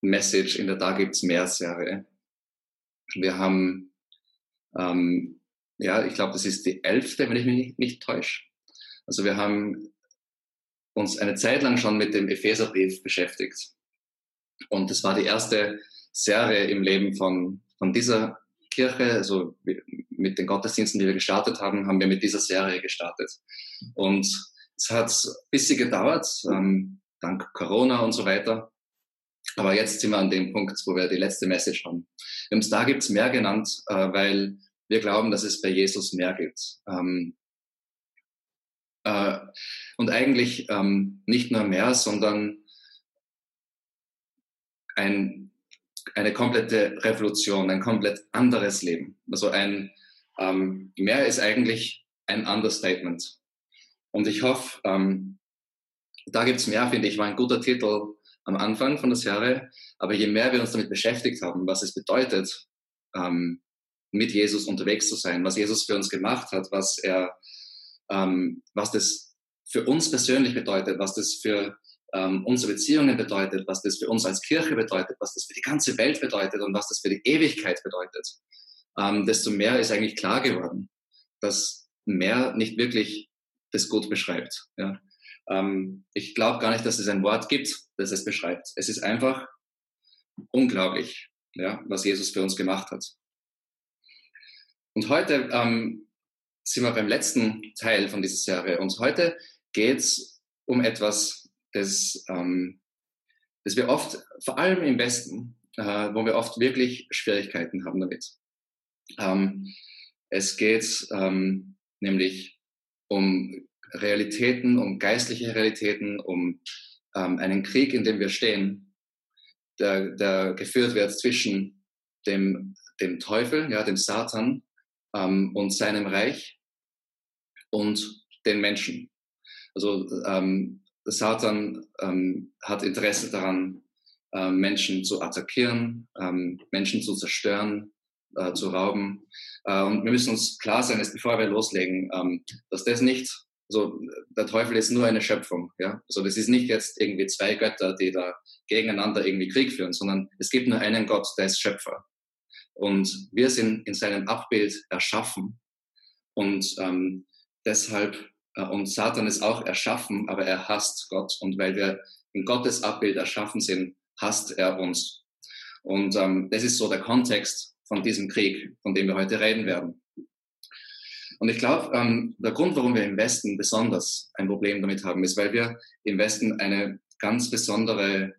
Message in der Da gibt's mehr Serie. Wir haben, ähm, ja, ich glaube, das ist die elfte, wenn ich mich nicht, täusche. Also wir haben uns eine Zeit lang schon mit dem Epheserbrief beschäftigt. Und das war die erste Serie im Leben von, von dieser Kirche, also mit den Gottesdiensten, die wir gestartet haben, haben wir mit dieser Serie gestartet. Und es hat ein bisschen gedauert, ähm, dank Corona und so weiter. Aber jetzt sind wir an dem Punkt, wo wir die letzte Message haben. Wir haben es da gibt's mehr genannt, äh, weil wir glauben, dass es bei Jesus mehr gibt. Ähm, äh, und eigentlich ähm, nicht nur mehr, sondern ein, eine komplette Revolution, ein komplett anderes Leben. Also ein ähm, mehr ist eigentlich ein Understatement. Und ich hoffe, ähm, da gibt's mehr, finde ich, war ein guter Titel am Anfang von der Serie. Aber je mehr wir uns damit beschäftigt haben, was es bedeutet, ähm, mit Jesus unterwegs zu sein, was Jesus für uns gemacht hat, was er, ähm, was das für uns persönlich bedeutet, was das für ähm, unsere Beziehungen bedeutet, was das für uns als Kirche bedeutet, was das für die ganze Welt bedeutet und was das für die Ewigkeit bedeutet, ähm, desto mehr ist eigentlich klar geworden, dass mehr nicht wirklich das gut beschreibt. Ja. Ähm, ich glaube gar nicht, dass es ein Wort gibt, das es beschreibt. Es ist einfach unglaublich, ja, was Jesus für uns gemacht hat. Und heute ähm, sind wir beim letzten Teil von dieser Serie. Und heute geht es um etwas, das, ähm, das wir oft, vor allem im Westen, äh, wo wir oft wirklich Schwierigkeiten haben damit. Ähm, es geht ähm, nämlich um Realitäten, um geistliche Realitäten, um ähm, einen Krieg, in dem wir stehen, der, der geführt wird zwischen dem, dem Teufel, ja, dem Satan ähm, und seinem Reich und den Menschen. Also ähm, Satan ähm, hat Interesse daran, äh, Menschen zu attackieren, ähm, Menschen zu zerstören, äh, zu rauben. Äh, und wir müssen uns klar sein, dass bevor wir loslegen, ähm, dass das nicht, also der Teufel ist nur eine Schöpfung. Ja? Also das ist nicht jetzt irgendwie zwei Götter, die da gegeneinander irgendwie Krieg führen, sondern es gibt nur einen Gott, der ist Schöpfer. Und wir sind in seinem Abbild erschaffen. Und ähm, deshalb, äh, und Satan ist auch erschaffen, aber er hasst Gott. Und weil wir in Gottes Abbild erschaffen sind, hasst er uns. Und ähm, das ist so der Kontext, von diesem Krieg, von dem wir heute reden werden. Und ich glaube, ähm, der Grund, warum wir im Westen besonders ein Problem damit haben, ist, weil wir im Westen eine ganz besondere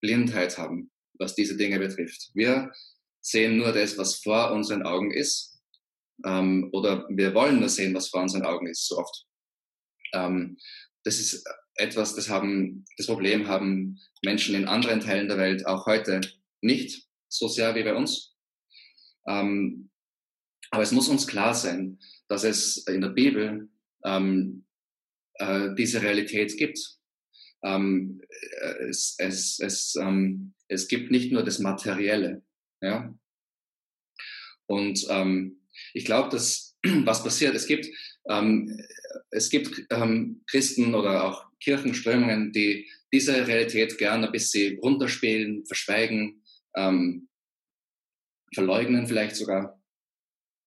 Blindheit haben, was diese Dinge betrifft. Wir sehen nur das, was vor unseren Augen ist, ähm, oder wir wollen nur sehen, was vor unseren Augen ist, so oft. Ähm, das ist etwas, das haben, das Problem haben Menschen in anderen Teilen der Welt auch heute nicht so sehr wie bei uns. Ähm, aber es muss uns klar sein, dass es in der Bibel ähm, äh, diese Realität gibt. Ähm, es, es, es, ähm, es gibt nicht nur das Materielle. Ja? Und ähm, ich glaube, dass was passiert, es gibt, ähm, es gibt ähm, Christen oder auch Kirchenströmungen, die diese Realität gerne ein bisschen runterspielen, verschweigen, ähm, verleugnen vielleicht sogar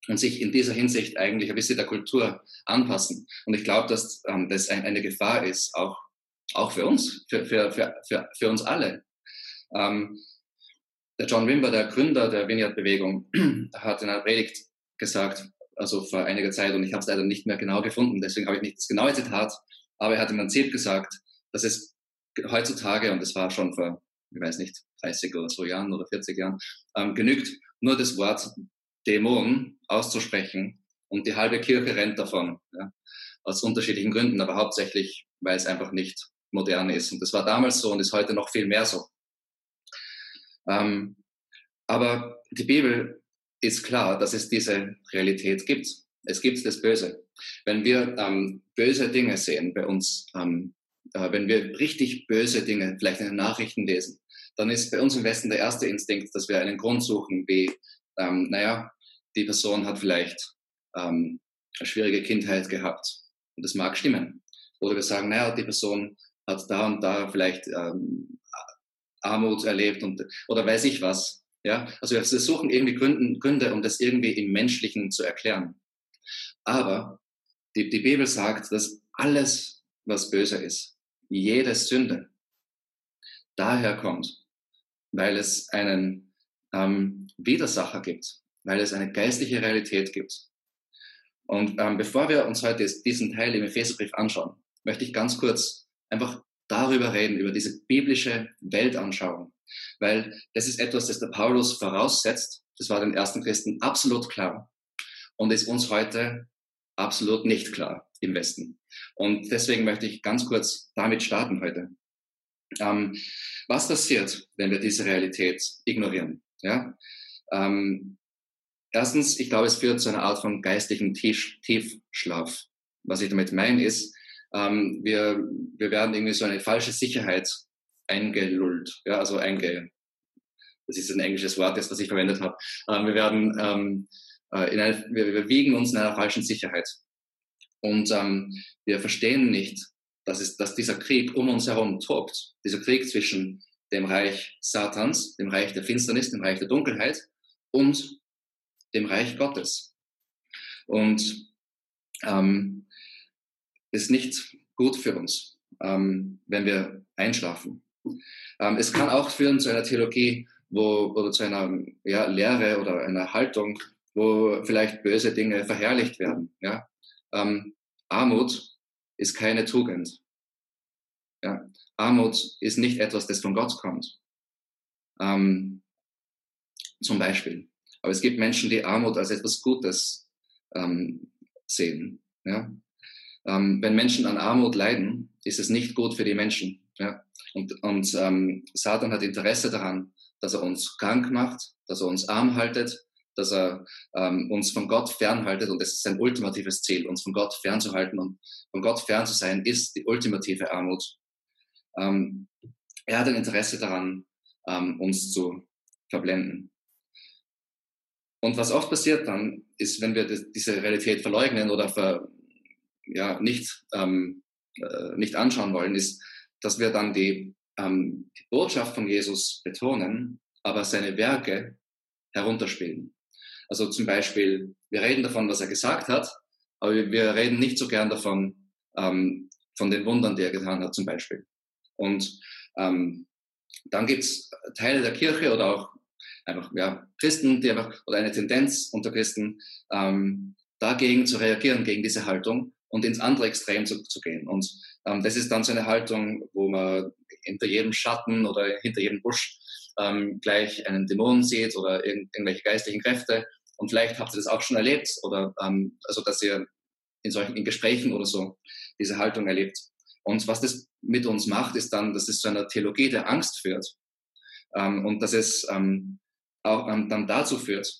und sich in dieser Hinsicht eigentlich ein bisschen der Kultur anpassen. Und ich glaube, dass ähm, das ein, eine Gefahr ist, auch, auch für uns, für, für, für, für, für uns alle. Ähm, der John Wimber, der Gründer der Vineyard-Bewegung, hat in einer Predigt gesagt, also vor einiger Zeit, und ich habe es leider nicht mehr genau gefunden, deswegen habe ich nicht das genaue Zitat, aber er hat im Prinzip gesagt, dass es heutzutage, und das war schon vor, ich weiß nicht, 30 oder so Jahren oder 40 Jahren, ähm, genügt, nur das Wort Dämon auszusprechen und die halbe Kirche rennt davon. Ja, aus unterschiedlichen Gründen, aber hauptsächlich, weil es einfach nicht modern ist. Und das war damals so und ist heute noch viel mehr so. Ähm, aber die Bibel ist klar, dass es diese Realität gibt. Es gibt das Böse. Wenn wir ähm, böse Dinge sehen bei uns, ähm, äh, wenn wir richtig böse Dinge vielleicht in den Nachrichten lesen, dann ist bei uns im Westen der erste Instinkt, dass wir einen Grund suchen, wie, ähm, naja, die Person hat vielleicht ähm, eine schwierige Kindheit gehabt und das mag stimmen. Oder wir sagen, naja, die Person hat da und da vielleicht ähm, Armut erlebt und, oder weiß ich was. Ja, also wir suchen irgendwie Gründe, Gründe, um das irgendwie im Menschlichen zu erklären. Aber die, die Bibel sagt, dass alles, was böse ist, jede Sünde, daher kommt, weil es einen ähm, Widersacher gibt, weil es eine geistliche Realität gibt. Und ähm, bevor wir uns heute diesen Teil im Epheserbrief anschauen, möchte ich ganz kurz einfach darüber reden, über diese biblische Weltanschauung. Weil das ist etwas, das der Paulus voraussetzt. Das war den ersten Christen absolut klar und ist uns heute absolut nicht klar im Westen. Und deswegen möchte ich ganz kurz damit starten heute. Ähm, was passiert, wenn wir diese Realität ignorieren? Ja? Ähm, erstens, ich glaube, es führt zu einer Art von Tief Tiefschlaf. Was ich damit meine ist, ähm, wir, wir werden irgendwie so eine falsche Sicherheit eingelullt, ja, also einge, das ist ein englisches Wort, das ich verwendet habe. Ähm, wir werden, ähm, äh, in eine, wir, wiegen uns in einer falschen Sicherheit. Und ähm, wir verstehen nicht, dass, es, dass dieser Krieg um uns herum tobt. Dieser Krieg zwischen dem Reich Satans, dem Reich der Finsternis, dem Reich der Dunkelheit und dem Reich Gottes. Und ähm, ist nicht gut für uns, ähm, wenn wir einschlafen. Ähm, es kann auch führen zu einer Theologie, wo, oder zu einer ja, Lehre oder einer Haltung, wo vielleicht böse Dinge verherrlicht werden. Ja? Ähm, Armut ist keine Tugend. Ja? Armut ist nicht etwas, das von Gott kommt. Ähm, zum Beispiel. Aber es gibt Menschen, die Armut als etwas Gutes ähm, sehen. Ja? Ähm, wenn Menschen an Armut leiden, ist es nicht gut für die Menschen. Ja? Und, und ähm, Satan hat Interesse daran, dass er uns krank macht, dass er uns arm haltet, dass er ähm, uns von Gott fernhaltet. Und das ist sein ultimatives Ziel, uns von Gott fernzuhalten. Und von Gott fern zu sein, ist die ultimative Armut. Ähm, er hat ein Interesse daran, ähm, uns zu verblenden. Und was oft passiert dann, ist, wenn wir diese Realität verleugnen oder ver, ja, nicht, ähm, äh, nicht anschauen wollen, ist, dass wir dann die, ähm, die Botschaft von Jesus betonen, aber seine Werke herunterspielen. Also zum Beispiel, wir reden davon, was er gesagt hat, aber wir reden nicht so gern davon, ähm, von den Wundern, die er getan hat, zum Beispiel. Und ähm, dann gibt es Teile der Kirche oder auch einfach ja, Christen, die einfach, oder eine Tendenz unter Christen, ähm, dagegen zu reagieren, gegen diese Haltung und ins andere Extrem zu, zu gehen. Und ähm, das ist dann so eine Haltung, wo man hinter jedem Schatten oder hinter jedem Busch ähm, gleich einen Dämon sieht oder irg irgendwelche geistlichen Kräfte. Und vielleicht habt ihr das auch schon erlebt oder ähm, also dass ihr in solchen in Gesprächen oder so diese Haltung erlebt. Und was das mit uns macht, ist dann, dass es zu einer Theologie der Angst führt ähm, und dass es ähm, auch ähm, dann dazu führt,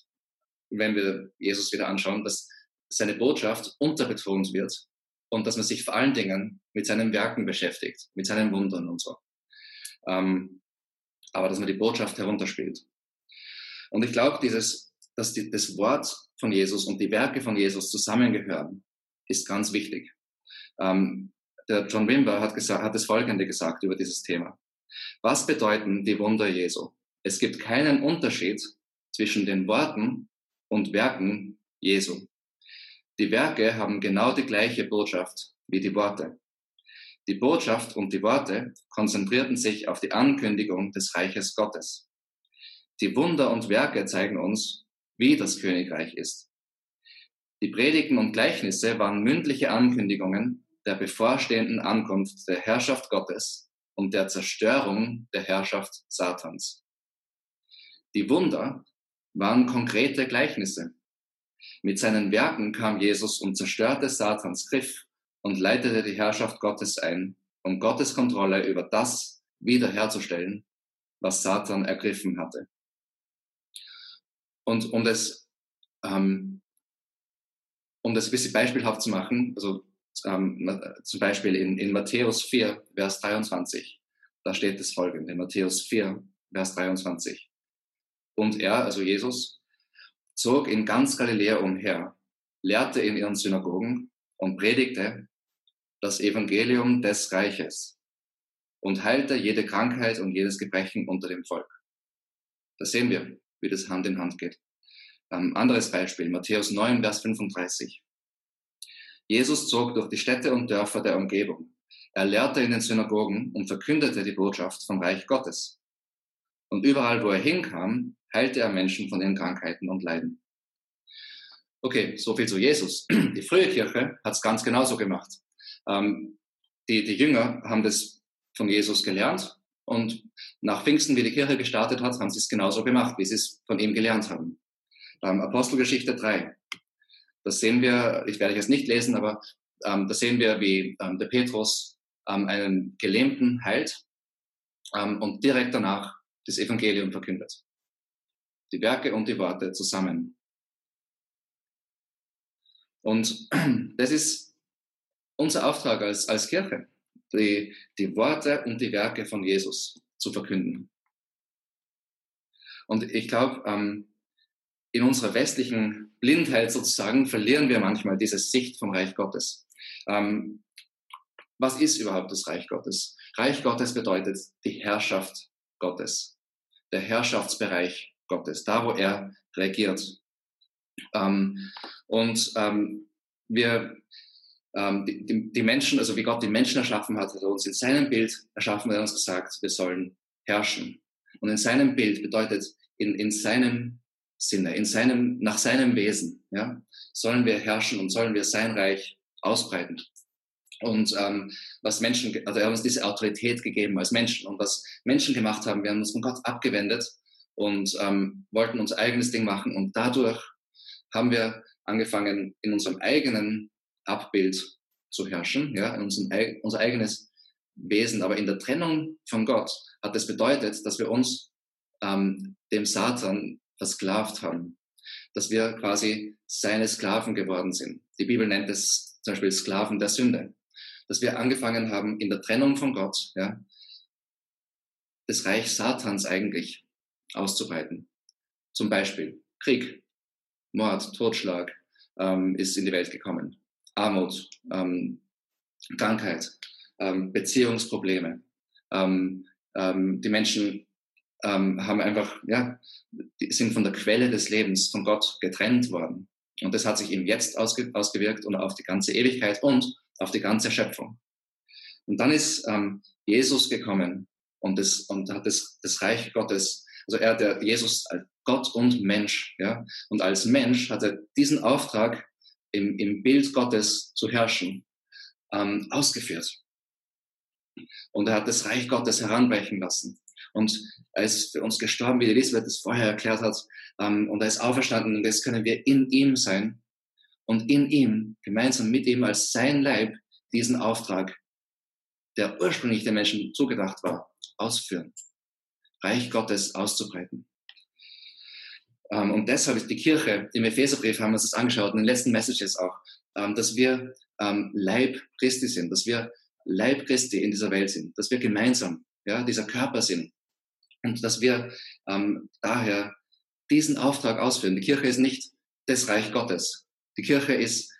wenn wir Jesus wieder anschauen, dass seine Botschaft unterbetont wird und dass man sich vor allen Dingen mit seinen Werken beschäftigt, mit seinen Wundern und so. Ähm, aber dass man die Botschaft herunterspielt. Und ich glaube, dieses, dass die, das Wort von Jesus und die Werke von Jesus zusammengehören, ist ganz wichtig. Ähm, der John Wimber hat, gesagt, hat das Folgende gesagt über dieses Thema. Was bedeuten die Wunder Jesu? Es gibt keinen Unterschied zwischen den Worten und Werken Jesu. Die Werke haben genau die gleiche Botschaft wie die Worte. Die Botschaft und die Worte konzentrierten sich auf die Ankündigung des Reiches Gottes. Die Wunder und Werke zeigen uns, wie das Königreich ist. Die Predigten und Gleichnisse waren mündliche Ankündigungen der bevorstehenden Ankunft der Herrschaft Gottes und der Zerstörung der Herrschaft Satans. Die Wunder waren konkrete Gleichnisse, mit seinen Werken kam Jesus und zerstörte Satans Griff und leitete die Herrschaft Gottes ein, um Gottes Kontrolle über das wiederherzustellen, was Satan ergriffen hatte. Und um das, ähm, um das ein bisschen beispielhaft zu machen, also ähm, zum Beispiel in, in Matthäus 4, Vers 23, da steht das folgende, in Matthäus 4, Vers 23. Und er, also Jesus, zog in ganz Galiläa umher, lehrte in ihren Synagogen und predigte das Evangelium des Reiches und heilte jede Krankheit und jedes Gebrechen unter dem Volk. Da sehen wir, wie das Hand in Hand geht. Ähm, anderes Beispiel, Matthäus 9, Vers 35. Jesus zog durch die Städte und Dörfer der Umgebung. Er lehrte in den Synagogen und verkündete die Botschaft vom Reich Gottes. Und überall, wo er hinkam, heilte er Menschen von ihren Krankheiten und Leiden. Okay, so viel zu Jesus. Die frühe Kirche hat es ganz genauso gemacht. Ähm, die, die Jünger haben das von Jesus gelernt und nach Pfingsten, wie die Kirche gestartet hat, haben sie es genauso gemacht, wie sie es von ihm gelernt haben. Ähm, Apostelgeschichte 3. Das sehen wir, ich werde jetzt nicht lesen, aber ähm, da sehen wir, wie ähm, der Petrus ähm, einen Gelähmten heilt ähm, und direkt danach das Evangelium verkündet. Die Werke und die Worte zusammen. Und das ist unser Auftrag als, als Kirche, die, die Worte und die Werke von Jesus zu verkünden. Und ich glaube, ähm, in unserer westlichen Blindheit sozusagen verlieren wir manchmal diese Sicht vom Reich Gottes. Ähm, was ist überhaupt das Reich Gottes? Reich Gottes bedeutet die Herrschaft Gottes, der Herrschaftsbereich Gottes, da wo er regiert. Ähm, und ähm, wir, ähm, die, die, Menschen, also wie Gott die Menschen erschaffen hat, hat er uns in seinem Bild erschaffen, er hat uns gesagt, wir sollen herrschen. Und in seinem Bild bedeutet, in, in seinem Sinne, in seinem, nach seinem Wesen, ja, sollen wir herrschen und sollen wir sein Reich ausbreiten. Und ähm, was Menschen, also er hat uns diese Autorität gegeben als Menschen. Und was Menschen gemacht haben, wir haben uns von Gott abgewendet und ähm, wollten unser eigenes Ding machen. Und dadurch haben wir angefangen, in unserem eigenen Abbild zu herrschen, ja, in unserem, unser eigenes Wesen. Aber in der Trennung von Gott hat das bedeutet, dass wir uns ähm, dem Satan versklavt haben, dass wir quasi seine Sklaven geworden sind. Die Bibel nennt es zum Beispiel Sklaven der Sünde, dass wir angefangen haben in der Trennung von Gott, ja, das Reich Satans eigentlich auszubreiten. Zum Beispiel Krieg, Mord, Totschlag ähm, ist in die Welt gekommen, Armut, ähm, Krankheit, ähm, Beziehungsprobleme. Ähm, ähm, die Menschen ähm, haben einfach, ja, sind von der Quelle des Lebens, von Gott getrennt worden. Und das hat sich im Jetzt ausge, ausgewirkt und auf die ganze Ewigkeit und auf die ganze Schöpfung. Und dann ist ähm, Jesus gekommen und, das, und hat das, das Reich Gottes, also er, der Jesus, Gott und Mensch, ja, und als Mensch hat er diesen Auftrag, im, im Bild Gottes zu herrschen, ähm, ausgeführt. Und er hat das Reich Gottes heranbrechen lassen. Und er ist für uns gestorben, wie Elisabeth es vorher erklärt hat. Ähm, und er ist auferstanden und jetzt können wir in ihm sein und in ihm, gemeinsam mit ihm als sein Leib, diesen Auftrag, der ursprünglich den Menschen zugedacht war, ausführen. Reich Gottes auszubreiten. Ähm, und deshalb ist die Kirche, im Epheserbrief haben wir uns das angeschaut, in den letzten Messages auch, ähm, dass wir Leib Christi sind, dass wir Leib Christi in dieser Welt sind, dass wir gemeinsam ja, dieser Körper sind, und dass wir ähm, daher diesen Auftrag ausführen. Die Kirche ist nicht das Reich Gottes. Die Kirche ist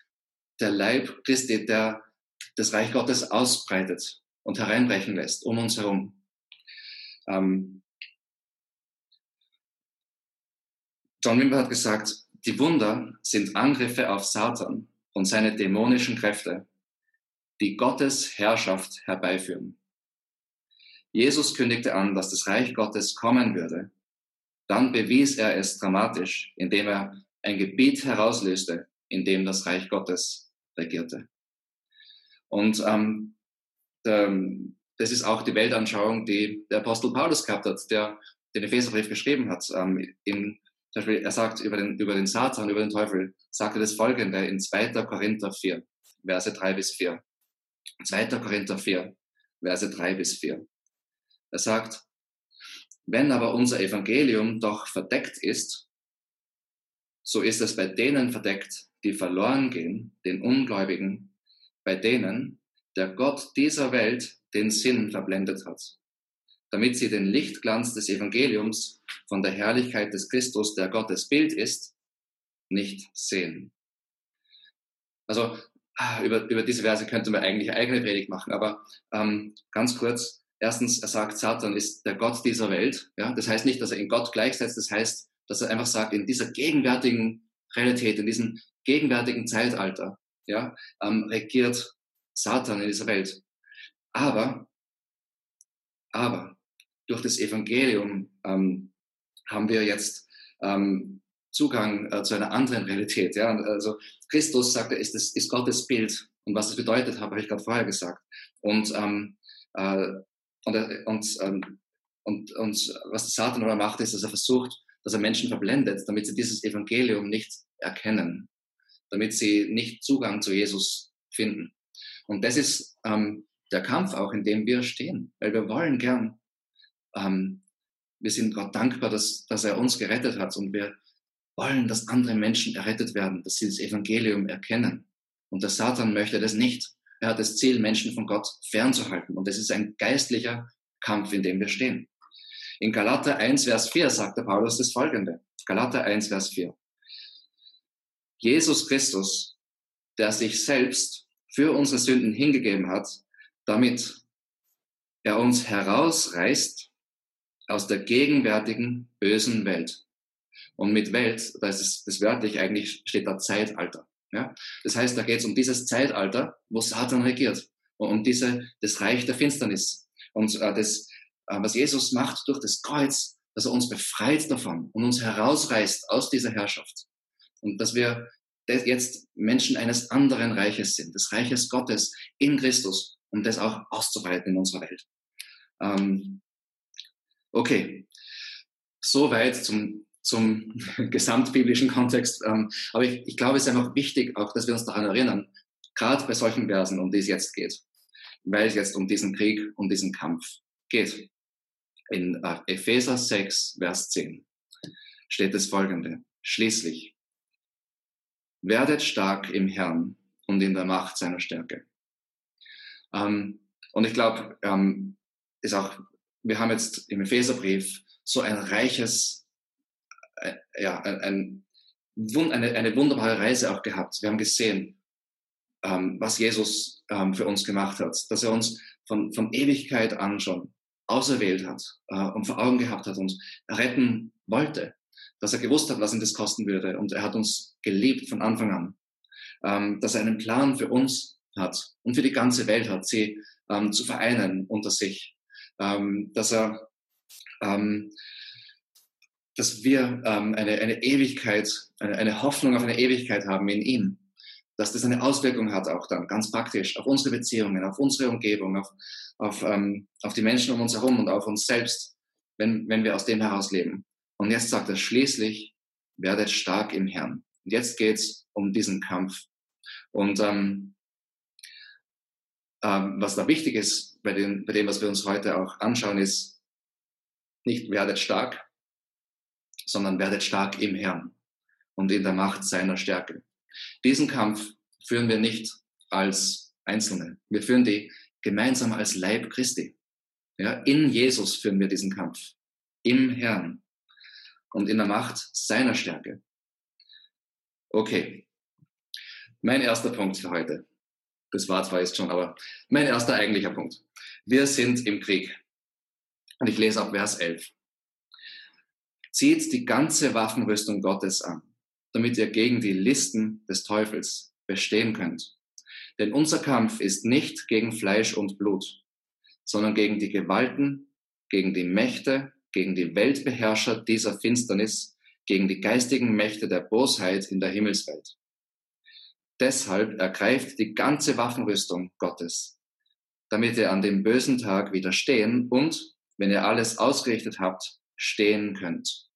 der Leib Christi, der das Reich Gottes ausbreitet und hereinbrechen lässt um uns herum. Ähm, John Wimber hat gesagt, die Wunder sind Angriffe auf Satan und seine dämonischen Kräfte, die Gottes Herrschaft herbeiführen. Jesus kündigte an, dass das Reich Gottes kommen würde. Dann bewies er es dramatisch, indem er ein Gebiet herauslöste, in dem das Reich Gottes regierte. Und ähm, der, das ist auch die Weltanschauung, die der Apostel Paulus gehabt hat, der den Epheserbrief geschrieben hat. Ähm, in, zum Beispiel, er sagt über den, über den Satan, über den Teufel, sagt er das folgende in 2. Korinther 4, Verse 3 bis 4. 2. Korinther 4, Verse 3 bis 4. Er sagt, wenn aber unser Evangelium doch verdeckt ist, so ist es bei denen verdeckt, die verloren gehen, den Ungläubigen, bei denen der Gott dieser Welt den Sinn verblendet hat, damit sie den Lichtglanz des Evangeliums von der Herrlichkeit des Christus, der Gottes Bild ist, nicht sehen. Also ah, über, über diese Verse könnte man eigentlich eigene Predigt machen, aber ähm, ganz kurz, Erstens, er sagt, Satan ist der Gott dieser Welt. Ja, das heißt nicht, dass er ihn Gott gleichsetzt. Das heißt, dass er einfach sagt, in dieser gegenwärtigen Realität, in diesem gegenwärtigen Zeitalter, ja, ähm, regiert Satan in dieser Welt. Aber, aber durch das Evangelium ähm, haben wir jetzt ähm, Zugang äh, zu einer anderen Realität. Ja? Also Christus, sagt er, ist, das, ist Gottes Bild. Und was das bedeutet, habe ich gerade vorher gesagt. Und, ähm, äh, und, äh, und, ähm, und, und was Satan aber macht, ist, dass er versucht, dass er Menschen verblendet, damit sie dieses Evangelium nicht erkennen, damit sie nicht Zugang zu Jesus finden. Und das ist ähm, der Kampf auch, in dem wir stehen, weil wir wollen gern, ähm, wir sind Gott dankbar, dass, dass er uns gerettet hat und wir wollen, dass andere Menschen errettet werden, dass sie das Evangelium erkennen. Und der Satan möchte das nicht. Er hat das Ziel, Menschen von Gott fernzuhalten. Und das ist ein geistlicher Kampf, in dem wir stehen. In Galater 1, Vers 4 sagt der Paulus das folgende. Galater 1, Vers 4. Jesus Christus, der sich selbst für unsere Sünden hingegeben hat, damit er uns herausreißt aus der gegenwärtigen bösen Welt. Und mit Welt, da ist es das wörtlich eigentlich, steht da Zeitalter. Ja? Das heißt, da geht es um dieses Zeitalter, wo Satan regiert. Und um diese, das Reich der Finsternis. Und äh, das, äh, was Jesus macht durch das Kreuz, dass er uns befreit davon und uns herausreißt aus dieser Herrschaft. Und dass wir jetzt Menschen eines anderen Reiches sind, des Reiches Gottes in Christus, um das auch auszubreiten in unserer Welt. Ähm, okay, soweit zum zum gesamtbiblischen Kontext. Ähm, aber ich, ich glaube, es ist einfach wichtig, auch, dass wir uns daran erinnern, gerade bei solchen Versen, um die es jetzt geht, weil es jetzt um diesen Krieg, um diesen Kampf geht. In äh, Epheser 6, Vers 10 steht das folgende. Schließlich, werdet stark im Herrn und in der Macht seiner Stärke. Ähm, und ich glaube, ähm, ist auch, wir haben jetzt im Epheserbrief so ein reiches ja, ein, ein, eine, eine wunderbare Reise auch gehabt. Wir haben gesehen, ähm, was Jesus ähm, für uns gemacht hat, dass er uns von, von Ewigkeit an schon auserwählt hat äh, und vor Augen gehabt hat und retten wollte, dass er gewusst hat, was ihn das kosten würde und er hat uns geliebt von Anfang an, ähm, dass er einen Plan für uns hat und für die ganze Welt hat, sie ähm, zu vereinen unter sich, ähm, dass er ähm, dass wir ähm, eine, eine Ewigkeit, eine, eine Hoffnung auf eine Ewigkeit haben in ihm. Dass das eine Auswirkung hat auch dann ganz praktisch auf unsere Beziehungen, auf unsere Umgebung, auf, auf, ähm, auf die Menschen um uns herum und auf uns selbst, wenn, wenn wir aus dem heraus leben. Und jetzt sagt er schließlich, werdet stark im Herrn. Und jetzt geht's um diesen Kampf. Und ähm, ähm, was da wichtig ist bei dem, bei dem, was wir uns heute auch anschauen, ist nicht werdet stark, sondern werdet stark im Herrn und in der Macht seiner Stärke. Diesen Kampf führen wir nicht als Einzelne. Wir führen die gemeinsam als Leib Christi. Ja, in Jesus führen wir diesen Kampf. Im Herrn und in der Macht seiner Stärke. Okay. Mein erster Punkt für heute. Das war zwar jetzt schon, aber mein erster eigentlicher Punkt. Wir sind im Krieg. Und ich lese ab Vers 11. Zieht die ganze Waffenrüstung Gottes an, damit ihr gegen die Listen des Teufels bestehen könnt. Denn unser Kampf ist nicht gegen Fleisch und Blut, sondern gegen die Gewalten, gegen die Mächte, gegen die Weltbeherrscher dieser Finsternis, gegen die geistigen Mächte der Bosheit in der Himmelswelt. Deshalb ergreift die ganze Waffenrüstung Gottes, damit ihr an dem bösen Tag widerstehen und, wenn ihr alles ausgerichtet habt, stehen könnt.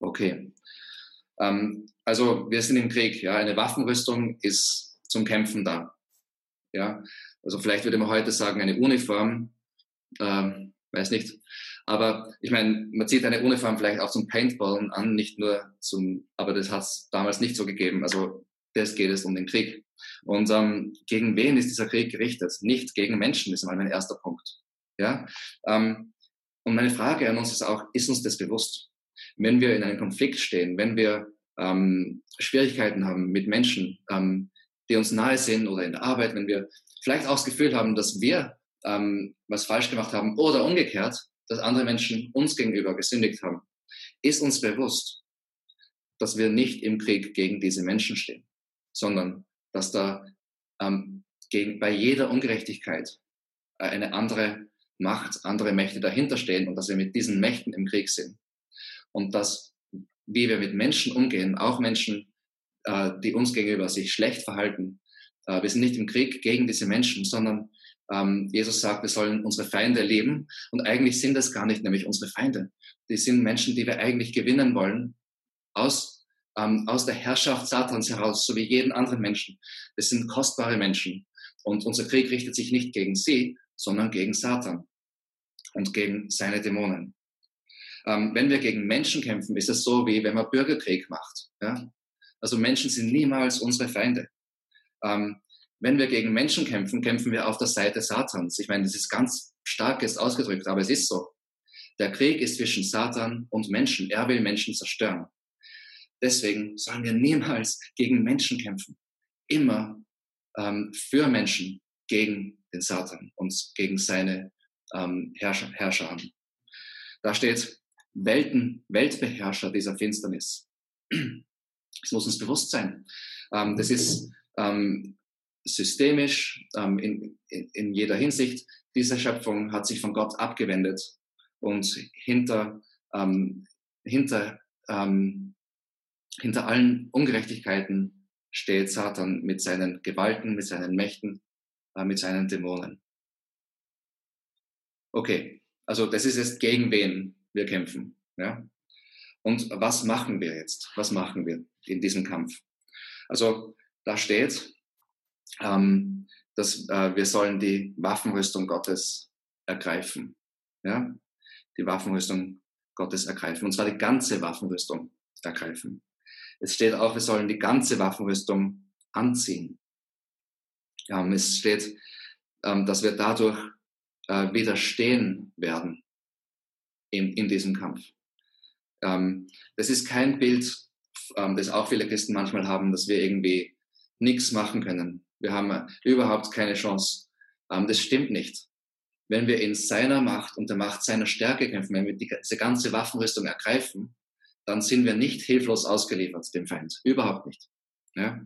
Okay. Ähm, also wir sind im Krieg. Ja, eine Waffenrüstung ist zum Kämpfen da. Ja, also vielleicht würde man heute sagen eine Uniform. Ähm, weiß nicht. Aber ich meine, man zieht eine Uniform vielleicht auch zum Paintballen an, nicht nur zum, aber das hat es damals nicht so gegeben. Also das geht es um den Krieg. Und ähm, gegen wen ist dieser Krieg gerichtet? Nicht gegen Menschen, ist mal mein erster Punkt. Ja, ähm, und meine Frage an uns ist auch, ist uns das bewusst? Wenn wir in einem Konflikt stehen, wenn wir ähm, Schwierigkeiten haben mit Menschen, ähm, die uns nahe sind oder in der Arbeit, wenn wir vielleicht auch das Gefühl haben, dass wir ähm, was falsch gemacht haben oder umgekehrt, dass andere Menschen uns gegenüber gesündigt haben, ist uns bewusst, dass wir nicht im Krieg gegen diese Menschen stehen, sondern dass da ähm, gegen, bei jeder Ungerechtigkeit äh, eine andere Macht, andere Mächte dahinter stehen und dass wir mit diesen Mächten im Krieg sind. Und dass, wie wir mit Menschen umgehen, auch Menschen, äh, die uns gegenüber sich schlecht verhalten, äh, wir sind nicht im Krieg gegen diese Menschen, sondern ähm, Jesus sagt, wir sollen unsere Feinde lieben. Und eigentlich sind das gar nicht nämlich unsere Feinde. Die sind Menschen, die wir eigentlich gewinnen wollen aus, ähm, aus der Herrschaft Satans heraus, so wie jeden anderen Menschen. Das sind kostbare Menschen. Und unser Krieg richtet sich nicht gegen sie, sondern gegen Satan und gegen seine Dämonen. Ähm, wenn wir gegen Menschen kämpfen, ist es so, wie wenn man Bürgerkrieg macht. Ja? Also Menschen sind niemals unsere Feinde. Ähm, wenn wir gegen Menschen kämpfen, kämpfen wir auf der Seite Satans. Ich meine, das ist ganz stark ist ausgedrückt, aber es ist so. Der Krieg ist zwischen Satan und Menschen. Er will Menschen zerstören. Deswegen sollen wir niemals gegen Menschen kämpfen. Immer ähm, für Menschen gegen den Satan und gegen seine ähm, Herrscher, Herrscher Da steht Welten, Weltbeherrscher dieser Finsternis. Das muss uns bewusst sein. Ähm, das ist ähm, systemisch ähm, in, in, in, jeder Hinsicht. Diese Schöpfung hat sich von Gott abgewendet und hinter, ähm, hinter, ähm, hinter allen Ungerechtigkeiten steht Satan mit seinen Gewalten, mit seinen Mächten, äh, mit seinen Dämonen. Okay, also das ist jetzt gegen wen wir kämpfen. Ja? Und was machen wir jetzt? Was machen wir in diesem Kampf? Also da steht, ähm, dass äh, wir sollen die Waffenrüstung Gottes ergreifen. Ja? Die Waffenrüstung Gottes ergreifen. Und zwar die ganze Waffenrüstung ergreifen. Es steht auch, wir sollen die ganze Waffenrüstung anziehen. Ähm, es steht, ähm, dass wir dadurch äh, widerstehen werden in, in diesem Kampf. Ähm, das ist kein Bild, ähm, das auch viele Christen manchmal haben, dass wir irgendwie nichts machen können. Wir haben äh, überhaupt keine Chance. Ähm, das stimmt nicht. Wenn wir in seiner Macht und der Macht seiner Stärke kämpfen, wenn wir diese ganze Waffenrüstung ergreifen, dann sind wir nicht hilflos ausgeliefert dem Feind. Überhaupt nicht. Ja?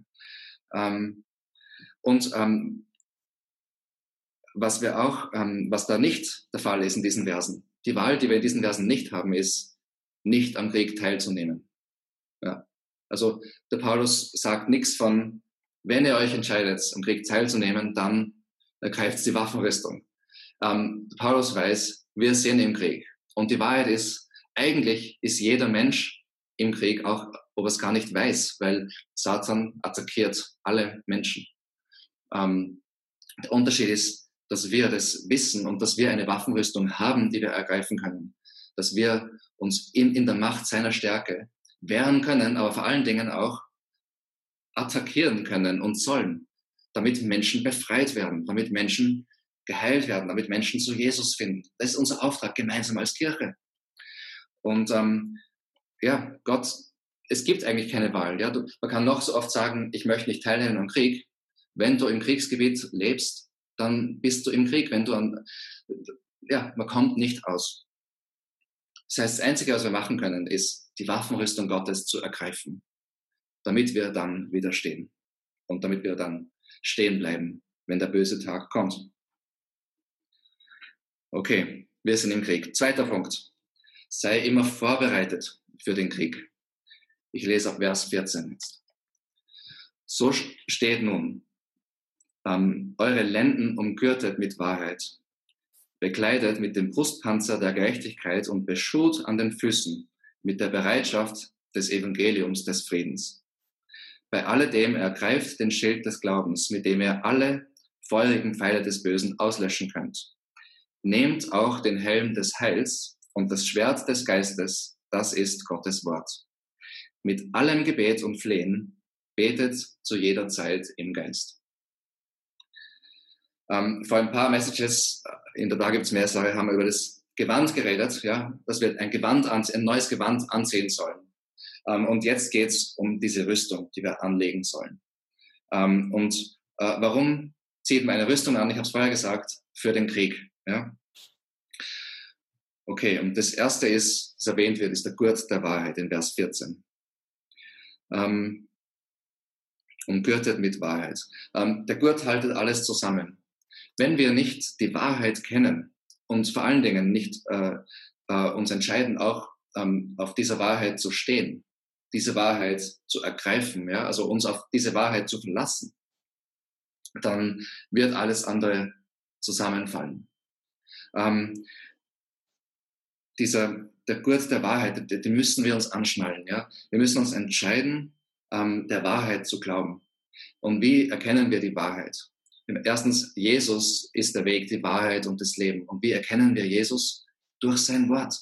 Ähm, und ähm, was wir auch, ähm, was da nicht der Fall ist in diesen Versen, die Wahl, die wir in diesen Versen nicht haben, ist, nicht am Krieg teilzunehmen. Ja. Also der Paulus sagt nichts von, wenn ihr euch entscheidet, am Krieg teilzunehmen, dann ergreift die Waffenrüstung. Ähm, Paulus weiß, wir sind im Krieg. Und die Wahrheit ist, eigentlich ist jeder Mensch im Krieg, auch ob er es gar nicht weiß, weil Satan attackiert alle Menschen. Ähm, der Unterschied ist, dass wir das wissen und dass wir eine Waffenrüstung haben, die wir ergreifen können. Dass wir uns in, in der Macht seiner Stärke wehren können, aber vor allen Dingen auch attackieren können und sollen, damit Menschen befreit werden, damit Menschen geheilt werden, damit Menschen zu Jesus finden. Das ist unser Auftrag gemeinsam als Kirche. Und ähm, ja, Gott, es gibt eigentlich keine Wahl. Ja? Du, man kann noch so oft sagen, ich möchte nicht teilnehmen am Krieg. Wenn du im Kriegsgebiet lebst, dann bist du im Krieg. Wenn du an, ja, man kommt nicht aus. Das heißt, das Einzige, was wir machen können, ist, die Waffenrüstung Gottes zu ergreifen damit wir dann widerstehen und damit wir dann stehen bleiben, wenn der böse Tag kommt. Okay, wir sind im Krieg. Zweiter Punkt. Sei immer vorbereitet für den Krieg. Ich lese ab Vers 14 jetzt. So steht nun, ähm, eure Lenden umgürtet mit Wahrheit, bekleidet mit dem Brustpanzer der Gerechtigkeit und beschut an den Füßen mit der Bereitschaft des Evangeliums des Friedens. Bei alledem ergreift den Schild des Glaubens, mit dem ihr alle feurigen Pfeile des Bösen auslöschen könnt. Nehmt auch den Helm des Heils und das Schwert des Geistes, das ist Gottes Wort. Mit allem Gebet und Flehen betet zu jeder Zeit im Geist. Ähm, vor ein paar Messages, in der Bar gibt es mehr Sache, haben wir über das Gewand geredet, ja, dass wir ein Gewand, ein neues Gewand ansehen sollen. Ähm, und jetzt geht's um diese Rüstung, die wir anlegen sollen. Ähm, und äh, warum zieht meine Rüstung an, ich habe es vorher gesagt, für den Krieg. Ja? Okay, und das erste ist, das erwähnt wird, ist der Gurt der Wahrheit in Vers 14. Ähm, umgürtet mit Wahrheit. Ähm, der Gurt haltet alles zusammen. Wenn wir nicht die Wahrheit kennen und vor allen Dingen nicht äh, äh, uns entscheiden, auch ähm, auf dieser Wahrheit zu stehen, diese Wahrheit zu ergreifen, ja, also uns auf diese Wahrheit zu verlassen, dann wird alles andere zusammenfallen. Ähm, dieser, der Gurt der Wahrheit, den müssen wir uns anschnallen. Ja? Wir müssen uns entscheiden, ähm, der Wahrheit zu glauben. Und wie erkennen wir die Wahrheit? Erstens, Jesus ist der Weg, die Wahrheit und das Leben. Und wie erkennen wir Jesus? Durch sein Wort.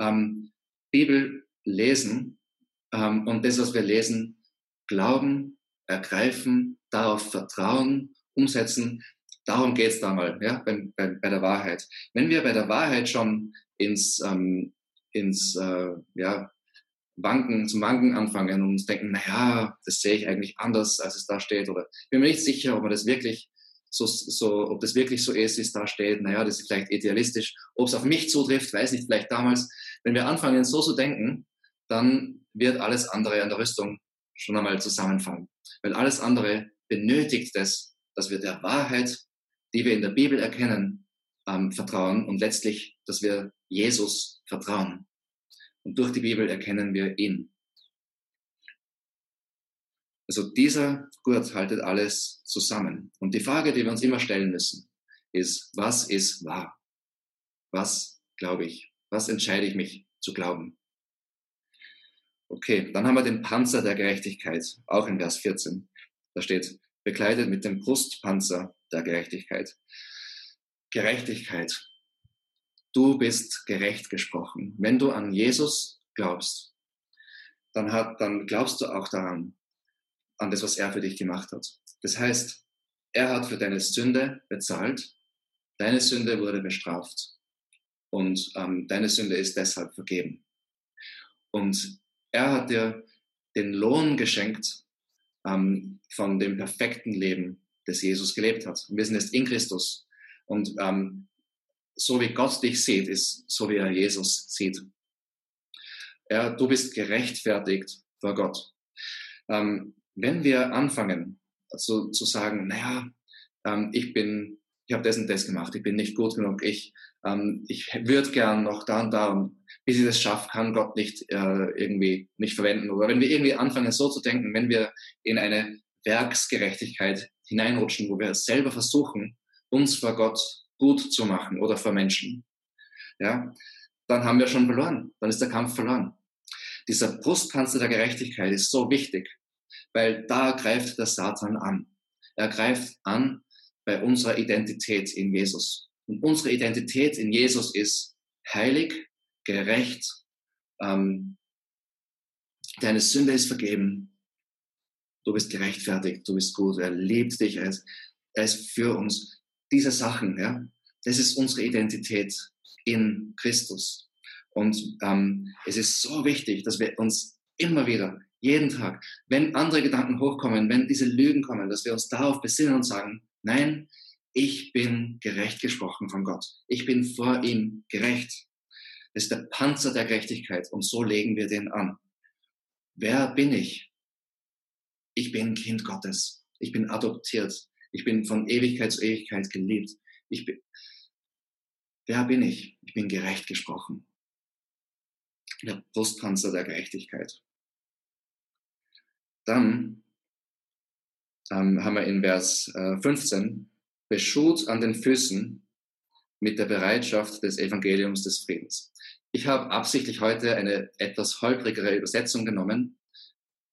Ähm, Bibel lesen ähm, und das, was wir lesen, glauben, ergreifen, darauf vertrauen, umsetzen. Darum geht's da mal, ja, bei, bei, bei, der Wahrheit. Wenn wir bei der Wahrheit schon ins, ähm, ins äh, ja, Wanken, zum Wanken anfangen und uns denken, naja, das sehe ich eigentlich anders, als es da steht. Oder bin mir nicht sicher, ob man das wirklich so, so, ob das wirklich so ist, wie es da steht. Naja, das ist vielleicht idealistisch. Ob es auf mich zutrifft, weiß nicht, vielleicht damals. Wenn wir anfangen, so zu denken, dann wird alles andere an der Rüstung schon einmal zusammenfallen. Weil alles andere benötigt es, dass wir der Wahrheit, die wir in der Bibel erkennen, ähm, vertrauen und letztlich, dass wir Jesus vertrauen. Und durch die Bibel erkennen wir ihn. Also dieser Gurt haltet alles zusammen. Und die Frage, die wir uns immer stellen müssen, ist, was ist wahr? Was glaube ich? Was entscheide ich mich zu glauben? Okay, dann haben wir den Panzer der Gerechtigkeit, auch in Vers 14. Da steht, bekleidet mit dem Brustpanzer der Gerechtigkeit. Gerechtigkeit. Du bist gerecht gesprochen. Wenn du an Jesus glaubst, dann, hat, dann glaubst du auch daran, an das, was er für dich gemacht hat. Das heißt, er hat für deine Sünde bezahlt, deine Sünde wurde bestraft und ähm, deine Sünde ist deshalb vergeben. Und er hat dir den Lohn geschenkt ähm, von dem perfekten Leben, das Jesus gelebt hat. Wir sind jetzt in Christus. Und ähm, so wie Gott dich sieht, ist so wie er Jesus sieht. Er, du bist gerechtfertigt vor Gott. Ähm, wenn wir anfangen, also zu sagen, naja, ähm, ich bin, ich habe das und das gemacht, ich bin nicht gut genug, ich, ähm, ich würde gern noch da und da und bis ich das schaffe, kann Gott nicht äh, irgendwie nicht verwenden. Oder wenn wir irgendwie anfangen, so zu denken, wenn wir in eine Werksgerechtigkeit hineinrutschen, wo wir selber versuchen, uns vor Gott gut zu machen oder vor Menschen, ja, dann haben wir schon verloren. Dann ist der Kampf verloren. Dieser Brustpanzer der Gerechtigkeit ist so wichtig, weil da greift der Satan an. Er greift an bei unserer Identität in Jesus. Und unsere Identität in Jesus ist heilig, gerecht, ähm, deine Sünde ist vergeben, du bist gerechtfertigt, du bist gut, er liebt dich, er ist, er ist für uns. Diese Sachen, ja, das ist unsere Identität in Christus. Und ähm, es ist so wichtig, dass wir uns immer wieder, jeden Tag, wenn andere Gedanken hochkommen, wenn diese Lügen kommen, dass wir uns darauf besinnen und sagen, nein, ich bin gerecht gesprochen von Gott. Ich bin vor ihm gerecht. Das ist der Panzer der Gerechtigkeit und so legen wir den an. Wer bin ich? Ich bin Kind Gottes. Ich bin adoptiert. Ich bin von Ewigkeit zu Ewigkeit geliebt. Ich bin, wer bin ich? Ich bin gerecht gesprochen. Der Brustpanzer der Gerechtigkeit. Dann ähm, haben wir in Vers äh, 15, beschut an den Füßen mit der Bereitschaft des Evangeliums des Friedens. Ich habe absichtlich heute eine etwas holprigere Übersetzung genommen,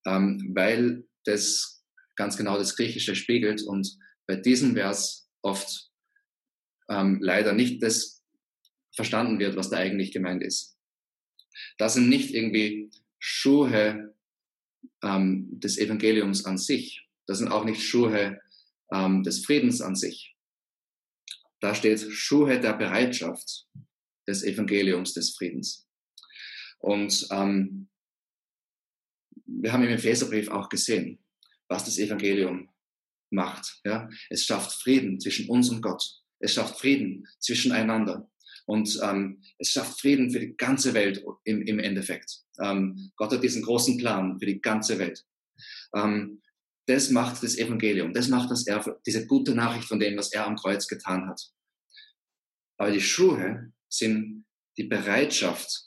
ähm, weil das ganz genau das Griechische spiegelt und bei diesem Vers oft ähm, leider nicht das verstanden wird, was da eigentlich gemeint ist. Das sind nicht irgendwie Schuhe ähm, des Evangeliums an sich. Das sind auch nicht Schuhe ähm, des Friedens an sich. Da steht Schuhe der Bereitschaft des Evangeliums des Friedens. Und ähm, wir haben im Epheserbrief auch gesehen, was das Evangelium macht. Ja? Es schafft Frieden zwischen uns und Gott. Es schafft Frieden zwischeneinander. Und ähm, es schafft Frieden für die ganze Welt im, im Endeffekt. Ähm, Gott hat diesen großen Plan für die ganze Welt. Ähm, das macht das Evangelium. Das macht das er, diese gute Nachricht von dem, was er am Kreuz getan hat. Aber die Schuhe sind die Bereitschaft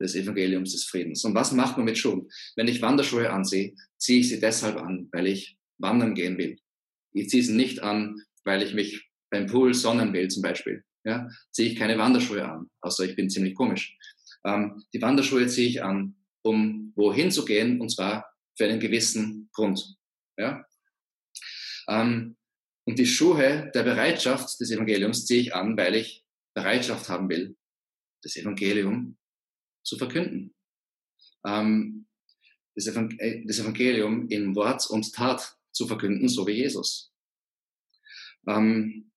des Evangeliums des Friedens. Und was macht man mit Schuhen? Wenn ich Wanderschuhe ansehe, ziehe ich sie deshalb an, weil ich wandern gehen will. Ich ziehe sie nicht an, weil ich mich beim Pool sonnen will zum Beispiel. Ja, ziehe ich keine Wanderschuhe an, außer ich bin ziemlich komisch. Ähm, die Wanderschuhe ziehe ich an, um wohin zu gehen, und zwar für einen gewissen Grund. Ja? Ähm, und die Schuhe der Bereitschaft des Evangeliums ziehe ich an, weil ich Bereitschaft haben will, das Evangelium zu verkünden. Ähm, das, äh, Evangelium in Wort und Tat zu verkünden, so wie Jesus. Ähm,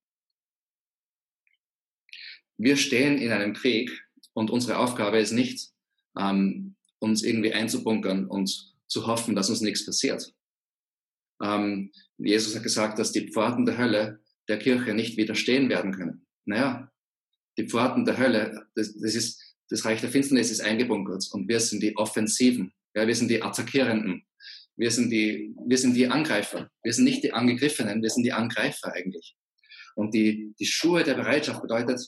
wir stehen in einem Krieg und unsere Aufgabe ist nicht, ähm, uns irgendwie einzubunkern und zu hoffen, dass uns nichts passiert. Ähm, Jesus hat gesagt, dass die Pforten der Hölle der Kirche nicht widerstehen werden können. Naja, die Pforten der Hölle, das, das ist, das Reich der Finsternis ist eingebunkert und wir sind die Offensiven, ja, wir sind die Attackierenden, wir sind die, wir sind die Angreifer, wir sind nicht die Angegriffenen, wir sind die Angreifer eigentlich. Und die, die Schuhe der Bereitschaft bedeutet,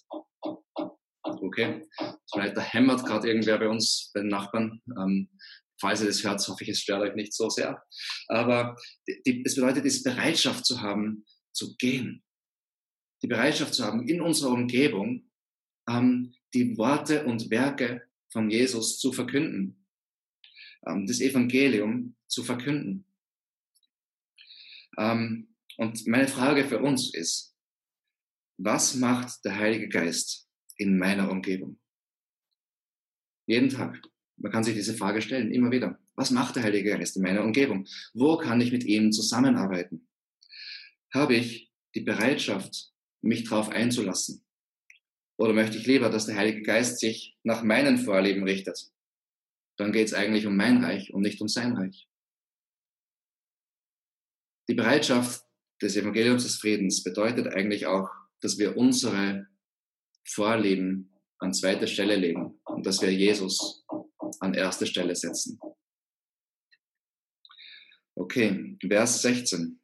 okay, vielleicht da hämmert gerade irgendwer bei uns, bei den Nachbarn. Ähm, falls ihr das hört, hoffe ich, es stört euch nicht so sehr. Aber das bedeutet, diese Bereitschaft zu haben, zu gehen. Die Bereitschaft zu haben, in unserer Umgebung ähm, die Worte und Werke von Jesus zu verkünden. Ähm, das Evangelium zu verkünden. Ähm, und meine Frage für uns ist, was macht der Heilige Geist in meiner Umgebung? Jeden Tag. Man kann sich diese Frage stellen, immer wieder. Was macht der Heilige Geist in meiner Umgebung? Wo kann ich mit ihm zusammenarbeiten? Habe ich die Bereitschaft, mich darauf einzulassen? Oder möchte ich lieber, dass der Heilige Geist sich nach meinen Vorlieben richtet? Dann geht es eigentlich um mein Reich und nicht um sein Reich. Die Bereitschaft des Evangeliums des Friedens bedeutet eigentlich auch, dass wir unsere Vorlieben an zweite Stelle legen und dass wir Jesus an erste Stelle setzen. Okay, Vers 16.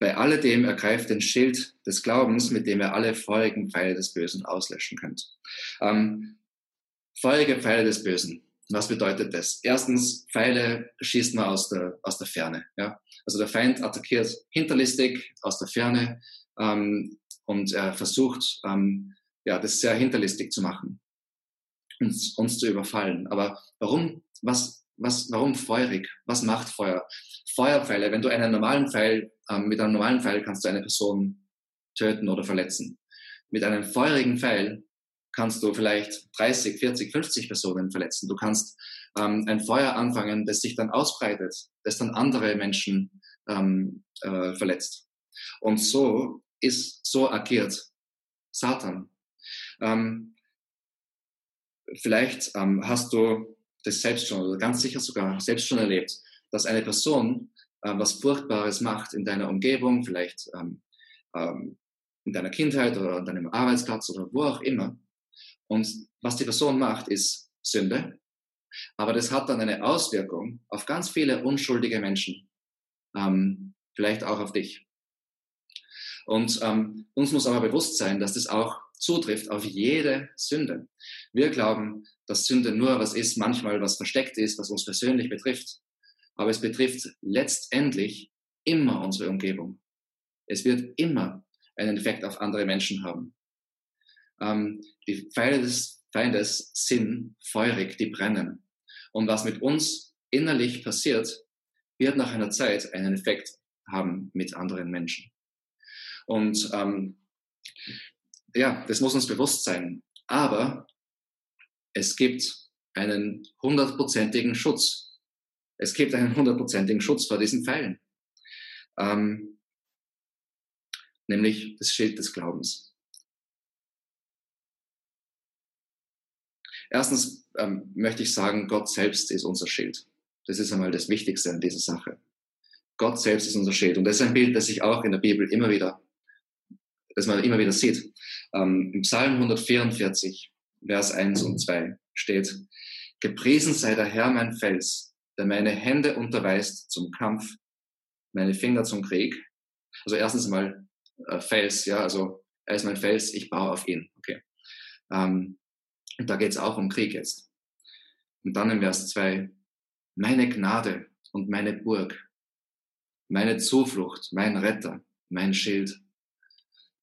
Bei alledem ergreift den Schild des Glaubens, mit dem ihr alle feurigen Pfeile des Bösen auslöschen könnt. Ähm, feurige Pfeile des Bösen. Was bedeutet das? Erstens, Pfeile schießt man aus der, aus der Ferne. Ja? Also der Feind attackiert hinterlistig aus der Ferne ähm, und er versucht, ähm, ja, das sehr hinterlistig zu machen uns, uns zu überfallen. Aber warum, was, was, warum feurig? Was macht Feuer? Feuerpfeile, wenn du einen normalen Pfeil, ähm, mit einem normalen Pfeil kannst du eine Person töten oder verletzen. Mit einem feurigen Pfeil kannst du vielleicht 30, 40, 50 Personen verletzen. Du kannst ähm, ein Feuer anfangen, das sich dann ausbreitet, das dann andere Menschen ähm, äh, verletzt. Und so ist, so agiert Satan. Ähm, vielleicht ähm, hast du das selbst schon oder ganz sicher sogar selbst schon erlebt, dass eine Person äh, was Furchtbares macht in deiner Umgebung, vielleicht ähm, ähm, in deiner Kindheit oder an deinem Arbeitsplatz oder wo auch immer. Und was die Person macht, ist Sünde. Aber das hat dann eine Auswirkung auf ganz viele unschuldige Menschen. Ähm, vielleicht auch auf dich. Und ähm, uns muss aber bewusst sein, dass das auch zutrifft auf jede Sünde. Wir glauben, dass Sünde nur was ist, manchmal was versteckt ist, was uns persönlich betrifft. Aber es betrifft letztendlich immer unsere Umgebung. Es wird immer einen Effekt auf andere Menschen haben. Ähm, die Pfeile des Feindes sind feurig, die brennen. Und was mit uns innerlich passiert, wird nach einer Zeit einen Effekt haben mit anderen Menschen. Und ähm, ja, das muss uns bewusst sein. Aber es gibt einen hundertprozentigen Schutz. Es gibt einen hundertprozentigen Schutz vor diesen Pfeilen. Ähm, nämlich das Schild des Glaubens. Erstens ähm, möchte ich sagen, Gott selbst ist unser Schild. Das ist einmal das Wichtigste an dieser Sache. Gott selbst ist unser Schild. Und das ist ein Bild, das sich auch in der Bibel immer wieder, das man immer wieder sieht. Ähm, Im Psalm 144, Vers 1 und 2 steht, Gepriesen sei der Herr mein Fels, der meine Hände unterweist zum Kampf, meine Finger zum Krieg. Also erstens mal äh, Fels, ja, also er ist mein Fels, ich baue auf ihn. Okay. Ähm, und da geht es auch um Krieg jetzt. Und dann im Vers 2, meine Gnade und meine Burg, meine Zuflucht, mein Retter, mein Schild.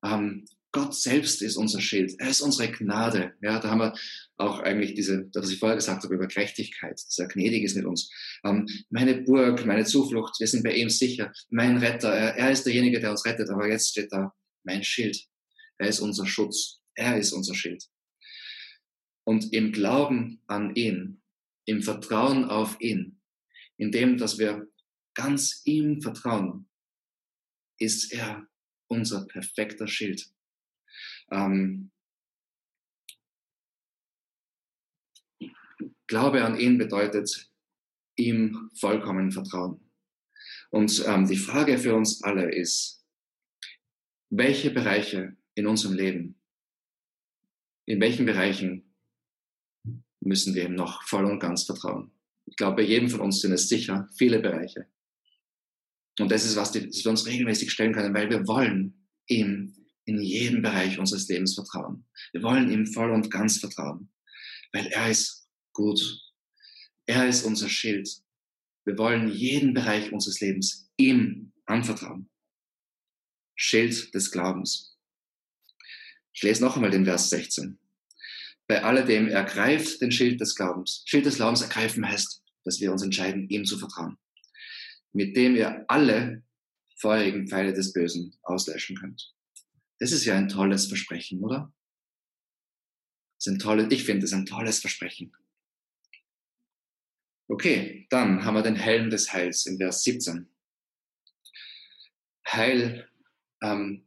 Ähm, Gott selbst ist unser Schild. Er ist unsere Gnade. Ja, da haben wir auch eigentlich diese, was ich vorher gesagt habe, über Gerechtigkeit, dass er gnädig ist mit uns. Ähm, meine Burg, meine Zuflucht, wir sind bei ihm sicher. Mein Retter, er, er ist derjenige, der uns rettet. Aber jetzt steht da, mein Schild. Er ist unser Schutz. Er ist unser Schild. Und im Glauben an ihn, im Vertrauen auf ihn, in dem, dass wir ganz ihm vertrauen, ist er unser perfekter Schild. Ähm, Glaube an ihn bedeutet ihm vollkommen vertrauen. Und ähm, die Frage für uns alle ist, welche Bereiche in unserem Leben, in welchen Bereichen müssen wir ihm noch voll und ganz vertrauen? Ich glaube, bei jedem von uns sind es sicher viele Bereiche. Und das ist was, das wir uns regelmäßig stellen können, weil wir wollen ihm in jedem Bereich unseres Lebens vertrauen. Wir wollen ihm voll und ganz vertrauen, weil er ist gut. Er ist unser Schild. Wir wollen jeden Bereich unseres Lebens ihm anvertrauen. Schild des Glaubens. Ich lese noch einmal den Vers 16. Bei alledem ergreift den Schild des Glaubens. Schild des Glaubens ergreifen heißt, dass wir uns entscheiden, ihm zu vertrauen. Mit dem ihr alle feurigen Pfeile des Bösen auslöschen könnt. Das ist ja ein tolles Versprechen, oder? Das ist ein tolles, ich finde es ein tolles Versprechen. Okay, dann haben wir den Helm des Heils in Vers 17. Heil, ähm,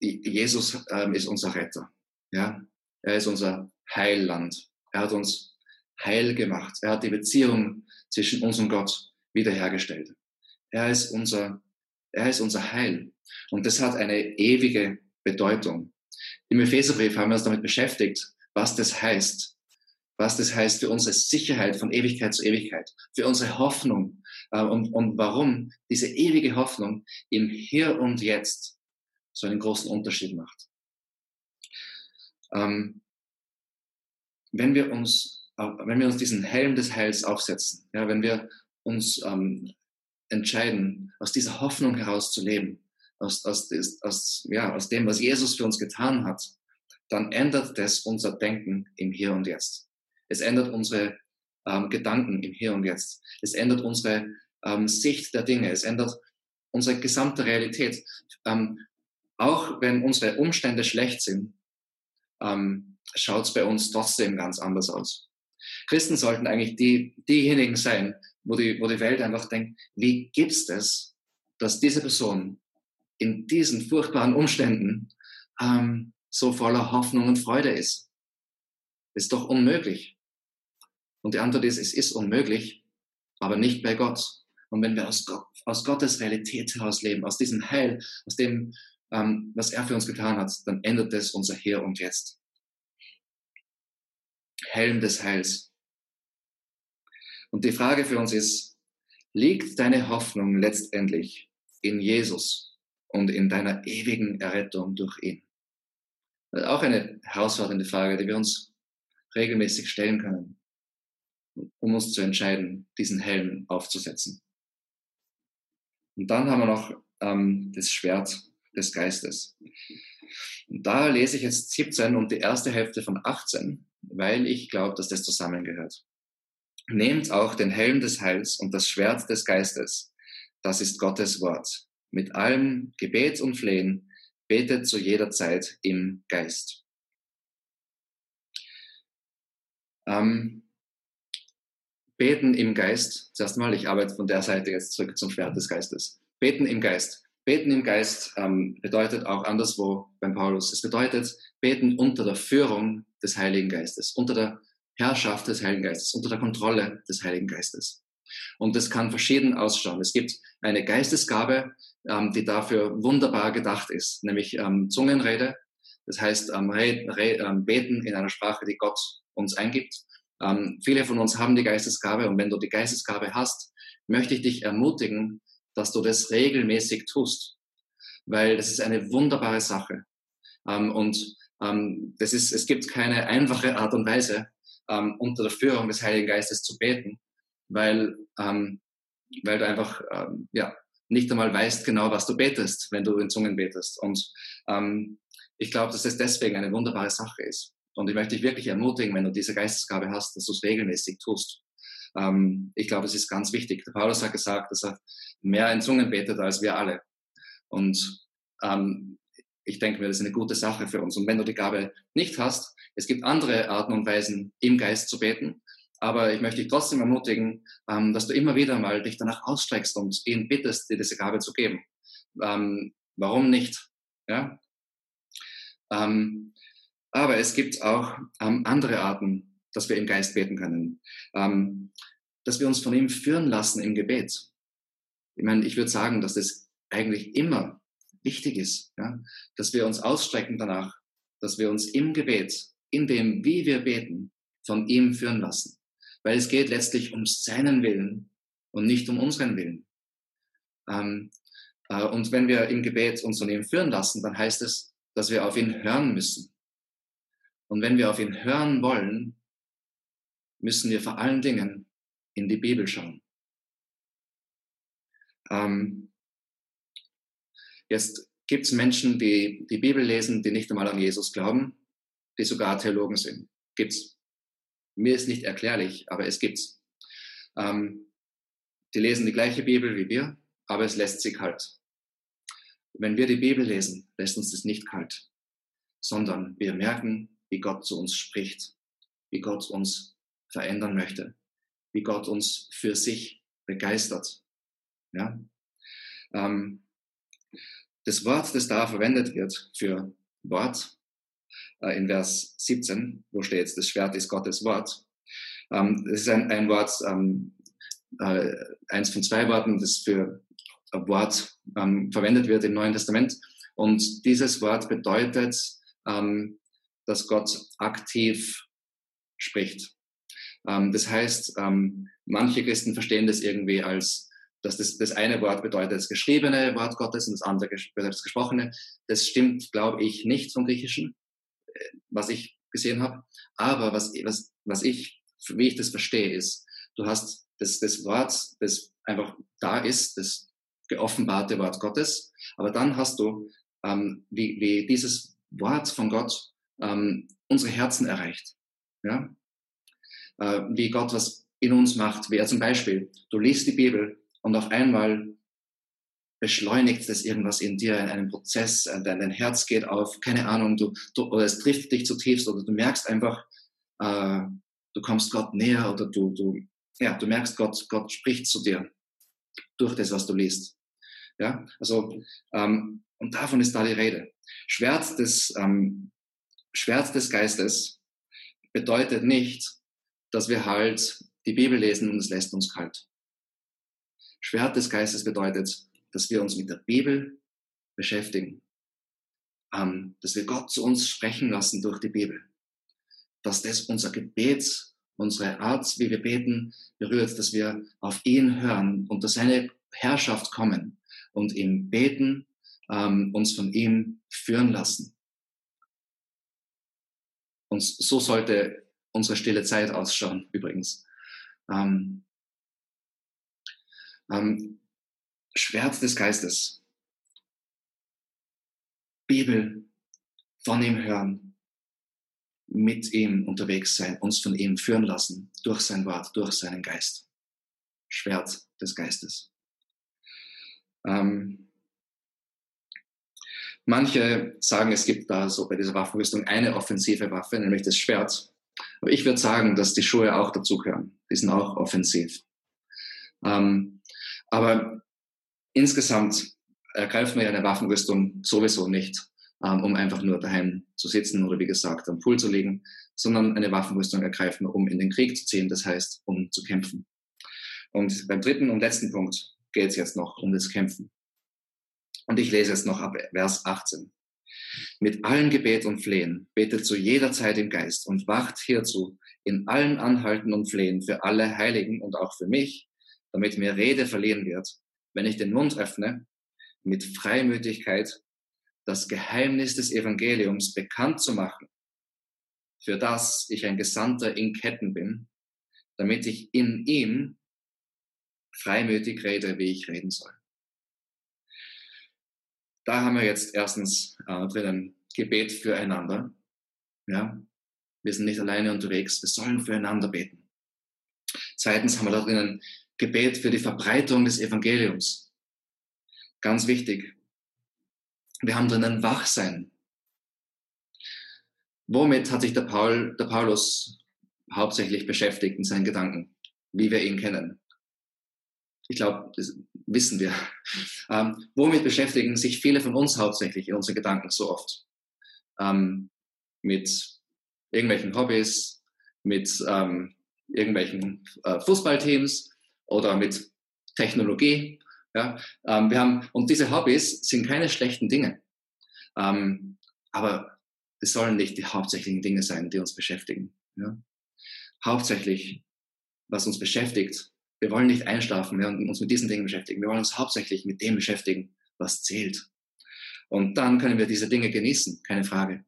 Jesus ähm, ist unser Retter. Ja? Er ist unser Heilland. Er hat uns heil gemacht. Er hat die Beziehung zwischen uns und Gott wiederhergestellt. Er ist unser, er ist unser Heil. Und das hat eine ewige Bedeutung. Im Epheserbrief haben wir uns damit beschäftigt, was das heißt. Was das heißt für unsere Sicherheit von Ewigkeit zu Ewigkeit, für unsere Hoffnung äh, und, und warum diese ewige Hoffnung im Hier und Jetzt so einen großen Unterschied macht. Ähm, wenn wir uns, äh, wenn wir uns diesen Helm des Heils aufsetzen, ja, wenn wir uns ähm, entscheiden, aus dieser Hoffnung heraus zu leben, aus, aus, aus, ja, aus dem, was Jesus für uns getan hat, dann ändert das unser Denken im Hier und Jetzt. Es ändert unsere ähm, Gedanken im Hier und Jetzt. Es ändert unsere ähm, Sicht der Dinge. Es ändert unsere gesamte Realität. Ähm, auch wenn unsere Umstände schlecht sind, ähm, schaut es bei uns trotzdem ganz anders aus. Christen sollten eigentlich die, diejenigen sein, wo die, wo die Welt einfach denkt, wie gibt's das, dass diese Person in diesen furchtbaren Umständen ähm, so voller Hoffnung und Freude ist? Ist doch unmöglich. Und die Antwort ist, es ist unmöglich, aber nicht bei Gott. Und wenn wir aus, Gott, aus Gottes Realität heraus leben, aus diesem Heil, aus dem, ähm, was er für uns getan hat, dann ändert es unser Hier und Jetzt. Helm des Heils. Und die Frage für uns ist, liegt deine Hoffnung letztendlich in Jesus und in deiner ewigen Errettung durch ihn? Auch eine herausfordernde Frage, die wir uns regelmäßig stellen können, um uns zu entscheiden, diesen Helm aufzusetzen. Und dann haben wir noch ähm, das Schwert des Geistes. Und da lese ich jetzt 17 und die erste Hälfte von 18, weil ich glaube, dass das zusammengehört. Nehmt auch den Helm des Heils und das Schwert des Geistes. Das ist Gottes Wort. Mit allem Gebet und Flehen betet zu jeder Zeit im Geist. Ähm, beten im Geist, zuerst mal, ich arbeite von der Seite jetzt zurück zum Schwert des Geistes. Beten im Geist. Beten im Geist ähm, bedeutet auch anderswo beim Paulus, es bedeutet beten unter der Führung des Heiligen Geistes, unter der Herrschaft des Heiligen Geistes, unter der Kontrolle des Heiligen Geistes. Und das kann verschieden ausschauen. Es gibt eine Geistesgabe, ähm, die dafür wunderbar gedacht ist, nämlich ähm, Zungenrede. Das heißt, ähm, re, re, ähm, beten in einer Sprache, die Gott uns eingibt. Ähm, viele von uns haben die Geistesgabe und wenn du die Geistesgabe hast, möchte ich dich ermutigen, dass du das regelmäßig tust, weil das ist eine wunderbare Sache. Ähm, und ähm, das ist, es gibt keine einfache Art und Weise, ähm, unter der Führung des Heiligen Geistes zu beten, weil, ähm, weil du einfach ähm, ja, nicht einmal weißt genau, was du betest, wenn du in Zungen betest. Und ähm, ich glaube, dass das deswegen eine wunderbare Sache ist. Und ich möchte dich wirklich ermutigen, wenn du diese Geistesgabe hast, dass du es regelmäßig tust. Ähm, ich glaube, es ist ganz wichtig. Der Paulus hat gesagt, dass er mehr in Zungen betet als wir alle. Und ähm, ich denke mir, das ist eine gute Sache für uns. Und wenn du die Gabe nicht hast, es gibt andere Arten und Weisen, im Geist zu beten. Aber ich möchte dich trotzdem ermutigen, ähm, dass du immer wieder mal dich danach ausstreckst und ihn bittest, dir diese Gabe zu geben. Ähm, warum nicht? Ja? Ähm, aber es gibt auch andere Arten, dass wir im Geist beten können. Dass wir uns von ihm führen lassen im Gebet. Ich meine, ich würde sagen, dass das eigentlich immer wichtig ist, ja? dass wir uns ausstrecken danach, dass wir uns im Gebet, in dem, wie wir beten, von ihm führen lassen. Weil es geht letztlich um seinen Willen und nicht um unseren Willen. Ähm, äh, und wenn wir im Gebet uns von ihm führen lassen, dann heißt es, dass wir auf ihn hören müssen. Und wenn wir auf ihn hören wollen, müssen wir vor allen Dingen in die Bibel schauen. Ähm, Jetzt gibt es Menschen, die die Bibel lesen, die nicht einmal an Jesus glauben, die sogar Theologen sind. Gibt's. Mir ist nicht erklärlich, aber es gibt's. Ähm, die lesen die gleiche Bibel wie wir, aber es lässt sie kalt. Wenn wir die Bibel lesen, lässt uns das nicht kalt, sondern wir merken, wie Gott zu uns spricht, wie Gott uns verändern möchte, wie Gott uns für sich begeistert. Ja? Ähm, das Wort, das da verwendet wird für Wort, äh, in Vers 17, wo steht, das Schwert ist Gottes Wort. Ähm, das ist ein, ein Wort, ähm, äh, eins von zwei Worten, das für Wort ähm, verwendet wird im Neuen Testament. Und dieses Wort bedeutet, dass Gott aktiv spricht. Das heißt, manche Christen verstehen das irgendwie als dass das, das eine Wort bedeutet das geschriebene Wort Gottes und das andere bedeutet das gesprochene. Das stimmt, glaube ich, nicht vom Griechischen, äh, was ich gesehen habe. Aber was, was, was ich, wie ich das verstehe, ist, du hast das, das Wort, das einfach da ist, das geoffenbarte Wort Gottes, aber dann hast du, ähm, wie, wie dieses Wort von Gott ähm, unsere Herzen erreicht. Ja? Äh, wie Gott was in uns macht, wie er zum Beispiel, du liest die Bibel und auf einmal beschleunigt das irgendwas in dir, in einem Prozess, äh, dein, Herz geht auf, keine Ahnung, du, du, oder es trifft dich zutiefst oder du merkst einfach, äh, du kommst Gott näher oder du, du, ja, du merkst, Gott, Gott spricht zu dir durch das, was du liest. Ja, also, ähm, und davon ist da die Rede. Schwert des, ähm, Schwert des Geistes bedeutet nicht, dass wir halt die Bibel lesen und es lässt uns kalt. Schwert des Geistes bedeutet, dass wir uns mit der Bibel beschäftigen, ähm, dass wir Gott zu uns sprechen lassen durch die Bibel, dass das unser Gebet, unsere Art, wie wir beten, berührt, dass wir auf ihn hören, unter seine Herrschaft kommen und ihm beten, ähm, uns von ihm führen lassen. Und so sollte unsere stille Zeit ausschauen, übrigens. Ähm, ähm, Schwert des Geistes. Bibel von ihm hören, mit ihm unterwegs sein, uns von ihm führen lassen, durch sein Wort, durch seinen Geist. Schwert des Geistes. Ähm, manche sagen, es gibt da so bei dieser Waffenrüstung eine offensive Waffe, nämlich das Schwert. Aber ich würde sagen, dass die Schuhe auch dazugehören. Die sind auch offensiv. Ähm, aber insgesamt ergreifen wir ja eine Waffenrüstung sowieso nicht, ähm, um einfach nur daheim zu sitzen oder wie gesagt am Pool zu liegen, sondern eine Waffenrüstung ergreifen wir, um in den Krieg zu ziehen, das heißt, um zu kämpfen. Und beim dritten und letzten Punkt geht es jetzt noch um das Kämpfen. Und ich lese jetzt noch ab Vers 18. Mit allen Gebet und Flehen betet zu jeder Zeit im Geist und wacht hierzu in allen Anhalten und Flehen für alle Heiligen und auch für mich, damit mir Rede verliehen wird, wenn ich den Mund öffne, mit Freimütigkeit das Geheimnis des Evangeliums bekannt zu machen, für das ich ein Gesandter in Ketten bin, damit ich in ihm freimütig rede, wie ich reden soll. Da haben wir jetzt erstens äh, drinnen Gebet füreinander. Ja, wir sind nicht alleine unterwegs, wir sollen füreinander beten. Zweitens haben wir da drinnen Gebet für die Verbreitung des Evangeliums. Ganz wichtig. Wir haben drinnen Wachsein. Womit hat sich der, Paul, der Paulus hauptsächlich beschäftigt in seinen Gedanken, wie wir ihn kennen? Ich glaube, das wissen wir. Ähm, womit beschäftigen sich viele von uns hauptsächlich in unseren Gedanken so oft? Ähm, mit irgendwelchen Hobbys, mit ähm, irgendwelchen äh, Fußballteams oder mit Technologie. Ja? Ähm, wir haben, und diese Hobbys sind keine schlechten Dinge. Ähm, aber es sollen nicht die hauptsächlichen Dinge sein, die uns beschäftigen. Ja? Hauptsächlich, was uns beschäftigt, wir wollen nicht einschlafen wir uns mit diesen Dingen beschäftigen. Wir wollen uns hauptsächlich mit dem beschäftigen, was zählt. Und dann können wir diese Dinge genießen, keine Frage.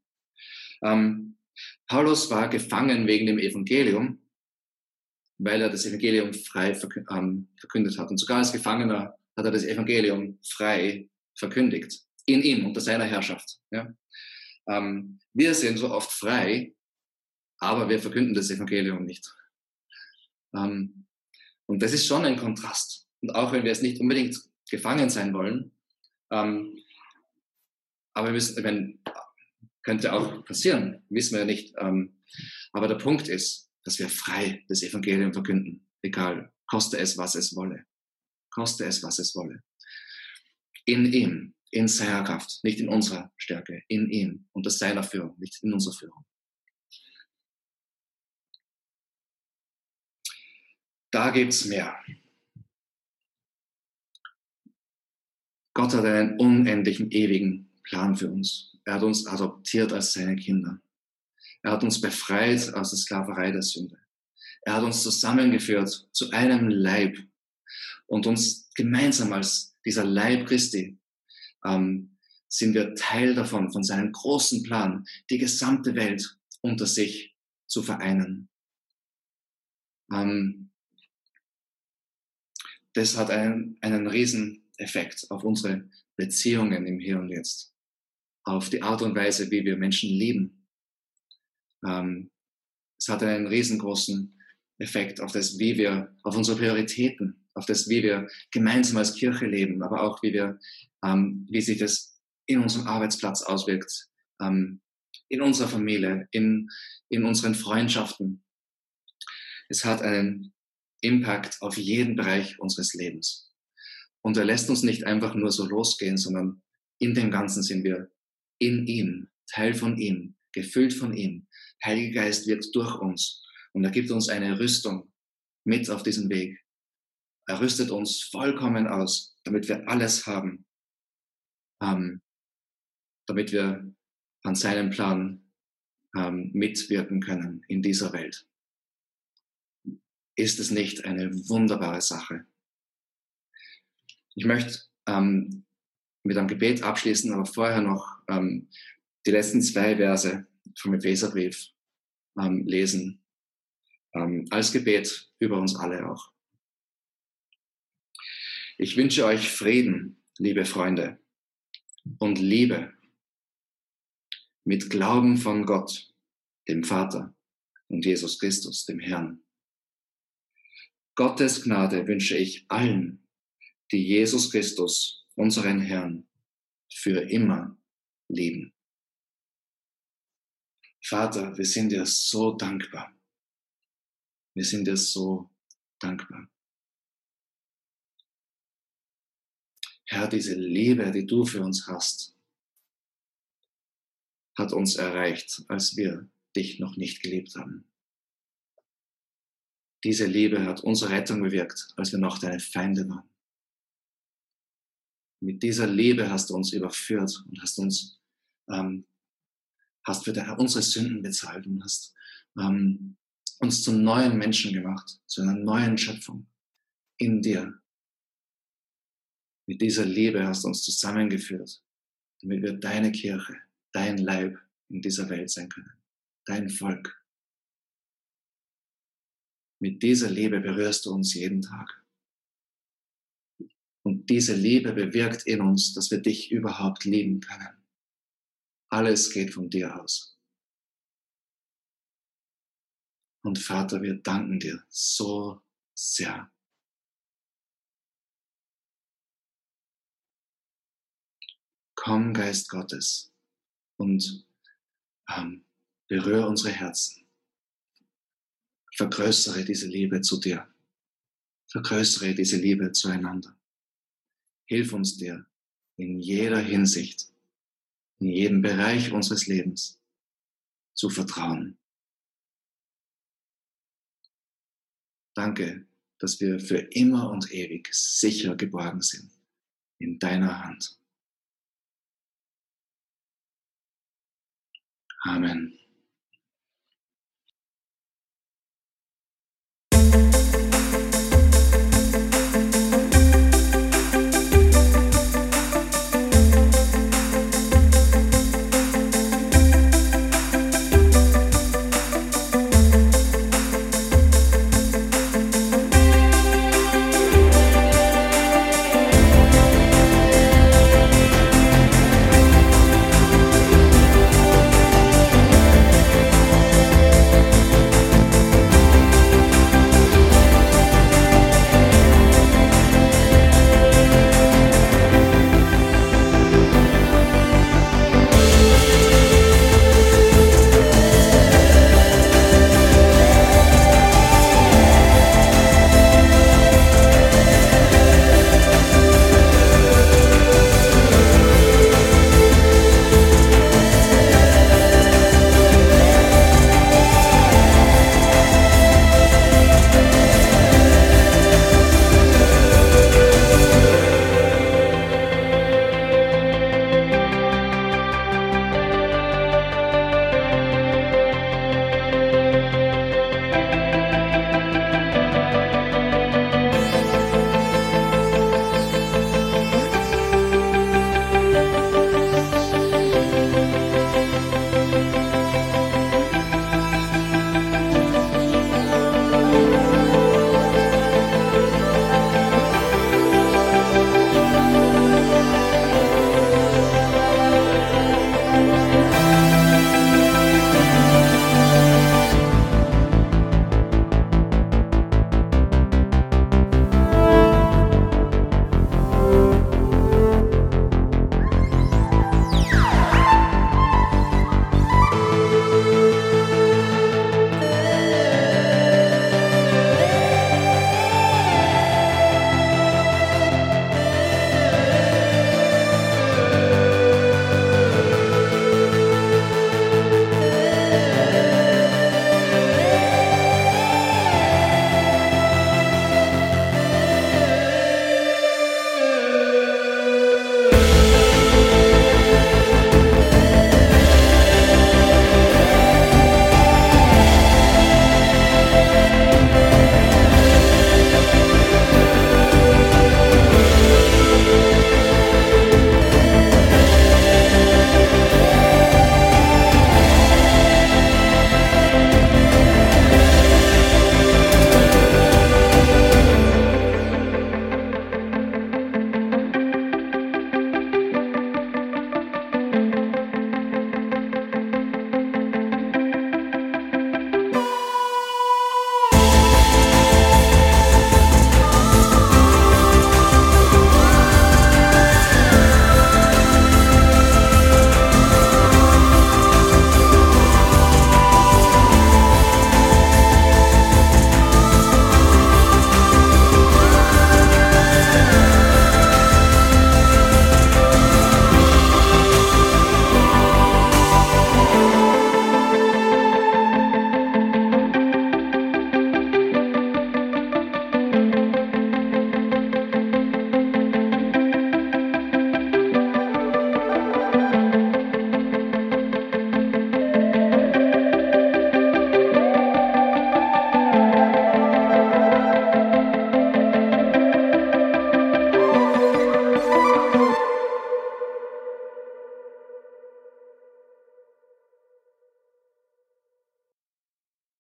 Ähm, Paulus war gefangen wegen dem Evangelium, weil er das Evangelium frei ähm, verkündet hat. Und sogar als Gefangener hat er das Evangelium frei verkündigt. In ihm, unter seiner Herrschaft. Ja? Ähm, wir sind so oft frei, aber wir verkünden das Evangelium nicht. Ähm, und das ist schon ein Kontrast. Und auch wenn wir es nicht unbedingt gefangen sein wollen, ähm, aber wir müssen, wenn, könnte auch passieren, wissen wir ja nicht. Ähm, aber der Punkt ist, dass wir frei das Evangelium verkünden, egal, koste es, was es wolle. Koste es, was es wolle. In ihm, in seiner Kraft, nicht in unserer Stärke, in ihm, unter seiner Führung, nicht in unserer Führung. Da gibt's mehr. Gott hat einen unendlichen, ewigen Plan für uns. Er hat uns adoptiert als seine Kinder. Er hat uns befreit aus der Sklaverei der Sünde. Er hat uns zusammengeführt zu einem Leib und uns gemeinsam als dieser Leib Christi ähm, sind wir Teil davon, von seinem großen Plan, die gesamte Welt unter sich zu vereinen. Ähm, das hat einen, einen riesen Effekt auf unsere Beziehungen im Hier und Jetzt, auf die Art und Weise, wie wir Menschen lieben. Ähm, es hat einen riesengroßen Effekt auf das, wie wir, auf unsere Prioritäten, auf das, wie wir gemeinsam als Kirche leben, aber auch wie wir, ähm, wie sich das in unserem Arbeitsplatz auswirkt, ähm, in unserer Familie, in, in unseren Freundschaften. Es hat einen Impact auf jeden Bereich unseres Lebens. Und er lässt uns nicht einfach nur so losgehen, sondern in dem Ganzen sind wir in ihm, Teil von ihm, gefüllt von ihm. Heiliger Geist wirkt durch uns und er gibt uns eine Rüstung mit auf diesem Weg. Er rüstet uns vollkommen aus, damit wir alles haben, ähm, damit wir an seinem Plan ähm, mitwirken können in dieser Welt ist es nicht eine wunderbare Sache? Ich möchte ähm, mit einem Gebet abschließen, aber vorher noch ähm, die letzten zwei Verse vom Epheserbrief ähm, lesen, ähm, als Gebet über uns alle auch. Ich wünsche euch Frieden, liebe Freunde, und Liebe mit Glauben von Gott, dem Vater und Jesus Christus, dem Herrn. Gottes Gnade wünsche ich allen, die Jesus Christus, unseren Herrn, für immer lieben. Vater, wir sind dir so dankbar. Wir sind dir so dankbar. Herr, diese Liebe, die du für uns hast, hat uns erreicht, als wir dich noch nicht geliebt haben. Diese Liebe hat unsere Rettung bewirkt, als wir noch deine Feinde waren. Mit dieser Liebe hast du uns überführt und hast uns, ähm, hast für deine, unsere Sünden bezahlt und hast ähm, uns zu neuen Menschen gemacht, zu einer neuen Schöpfung in dir. Mit dieser Liebe hast du uns zusammengeführt, damit wir deine Kirche, dein Leib in dieser Welt sein können, dein Volk. Mit dieser Liebe berührst du uns jeden Tag. Und diese Liebe bewirkt in uns, dass wir dich überhaupt lieben können. Alles geht von dir aus. Und Vater, wir danken dir so sehr. Komm, Geist Gottes, und ähm, berühre unsere Herzen. Vergrößere diese Liebe zu dir. Vergrößere diese Liebe zueinander. Hilf uns dir in jeder Hinsicht, in jedem Bereich unseres Lebens zu vertrauen. Danke, dass wir für immer und ewig sicher geborgen sind in deiner Hand. Amen.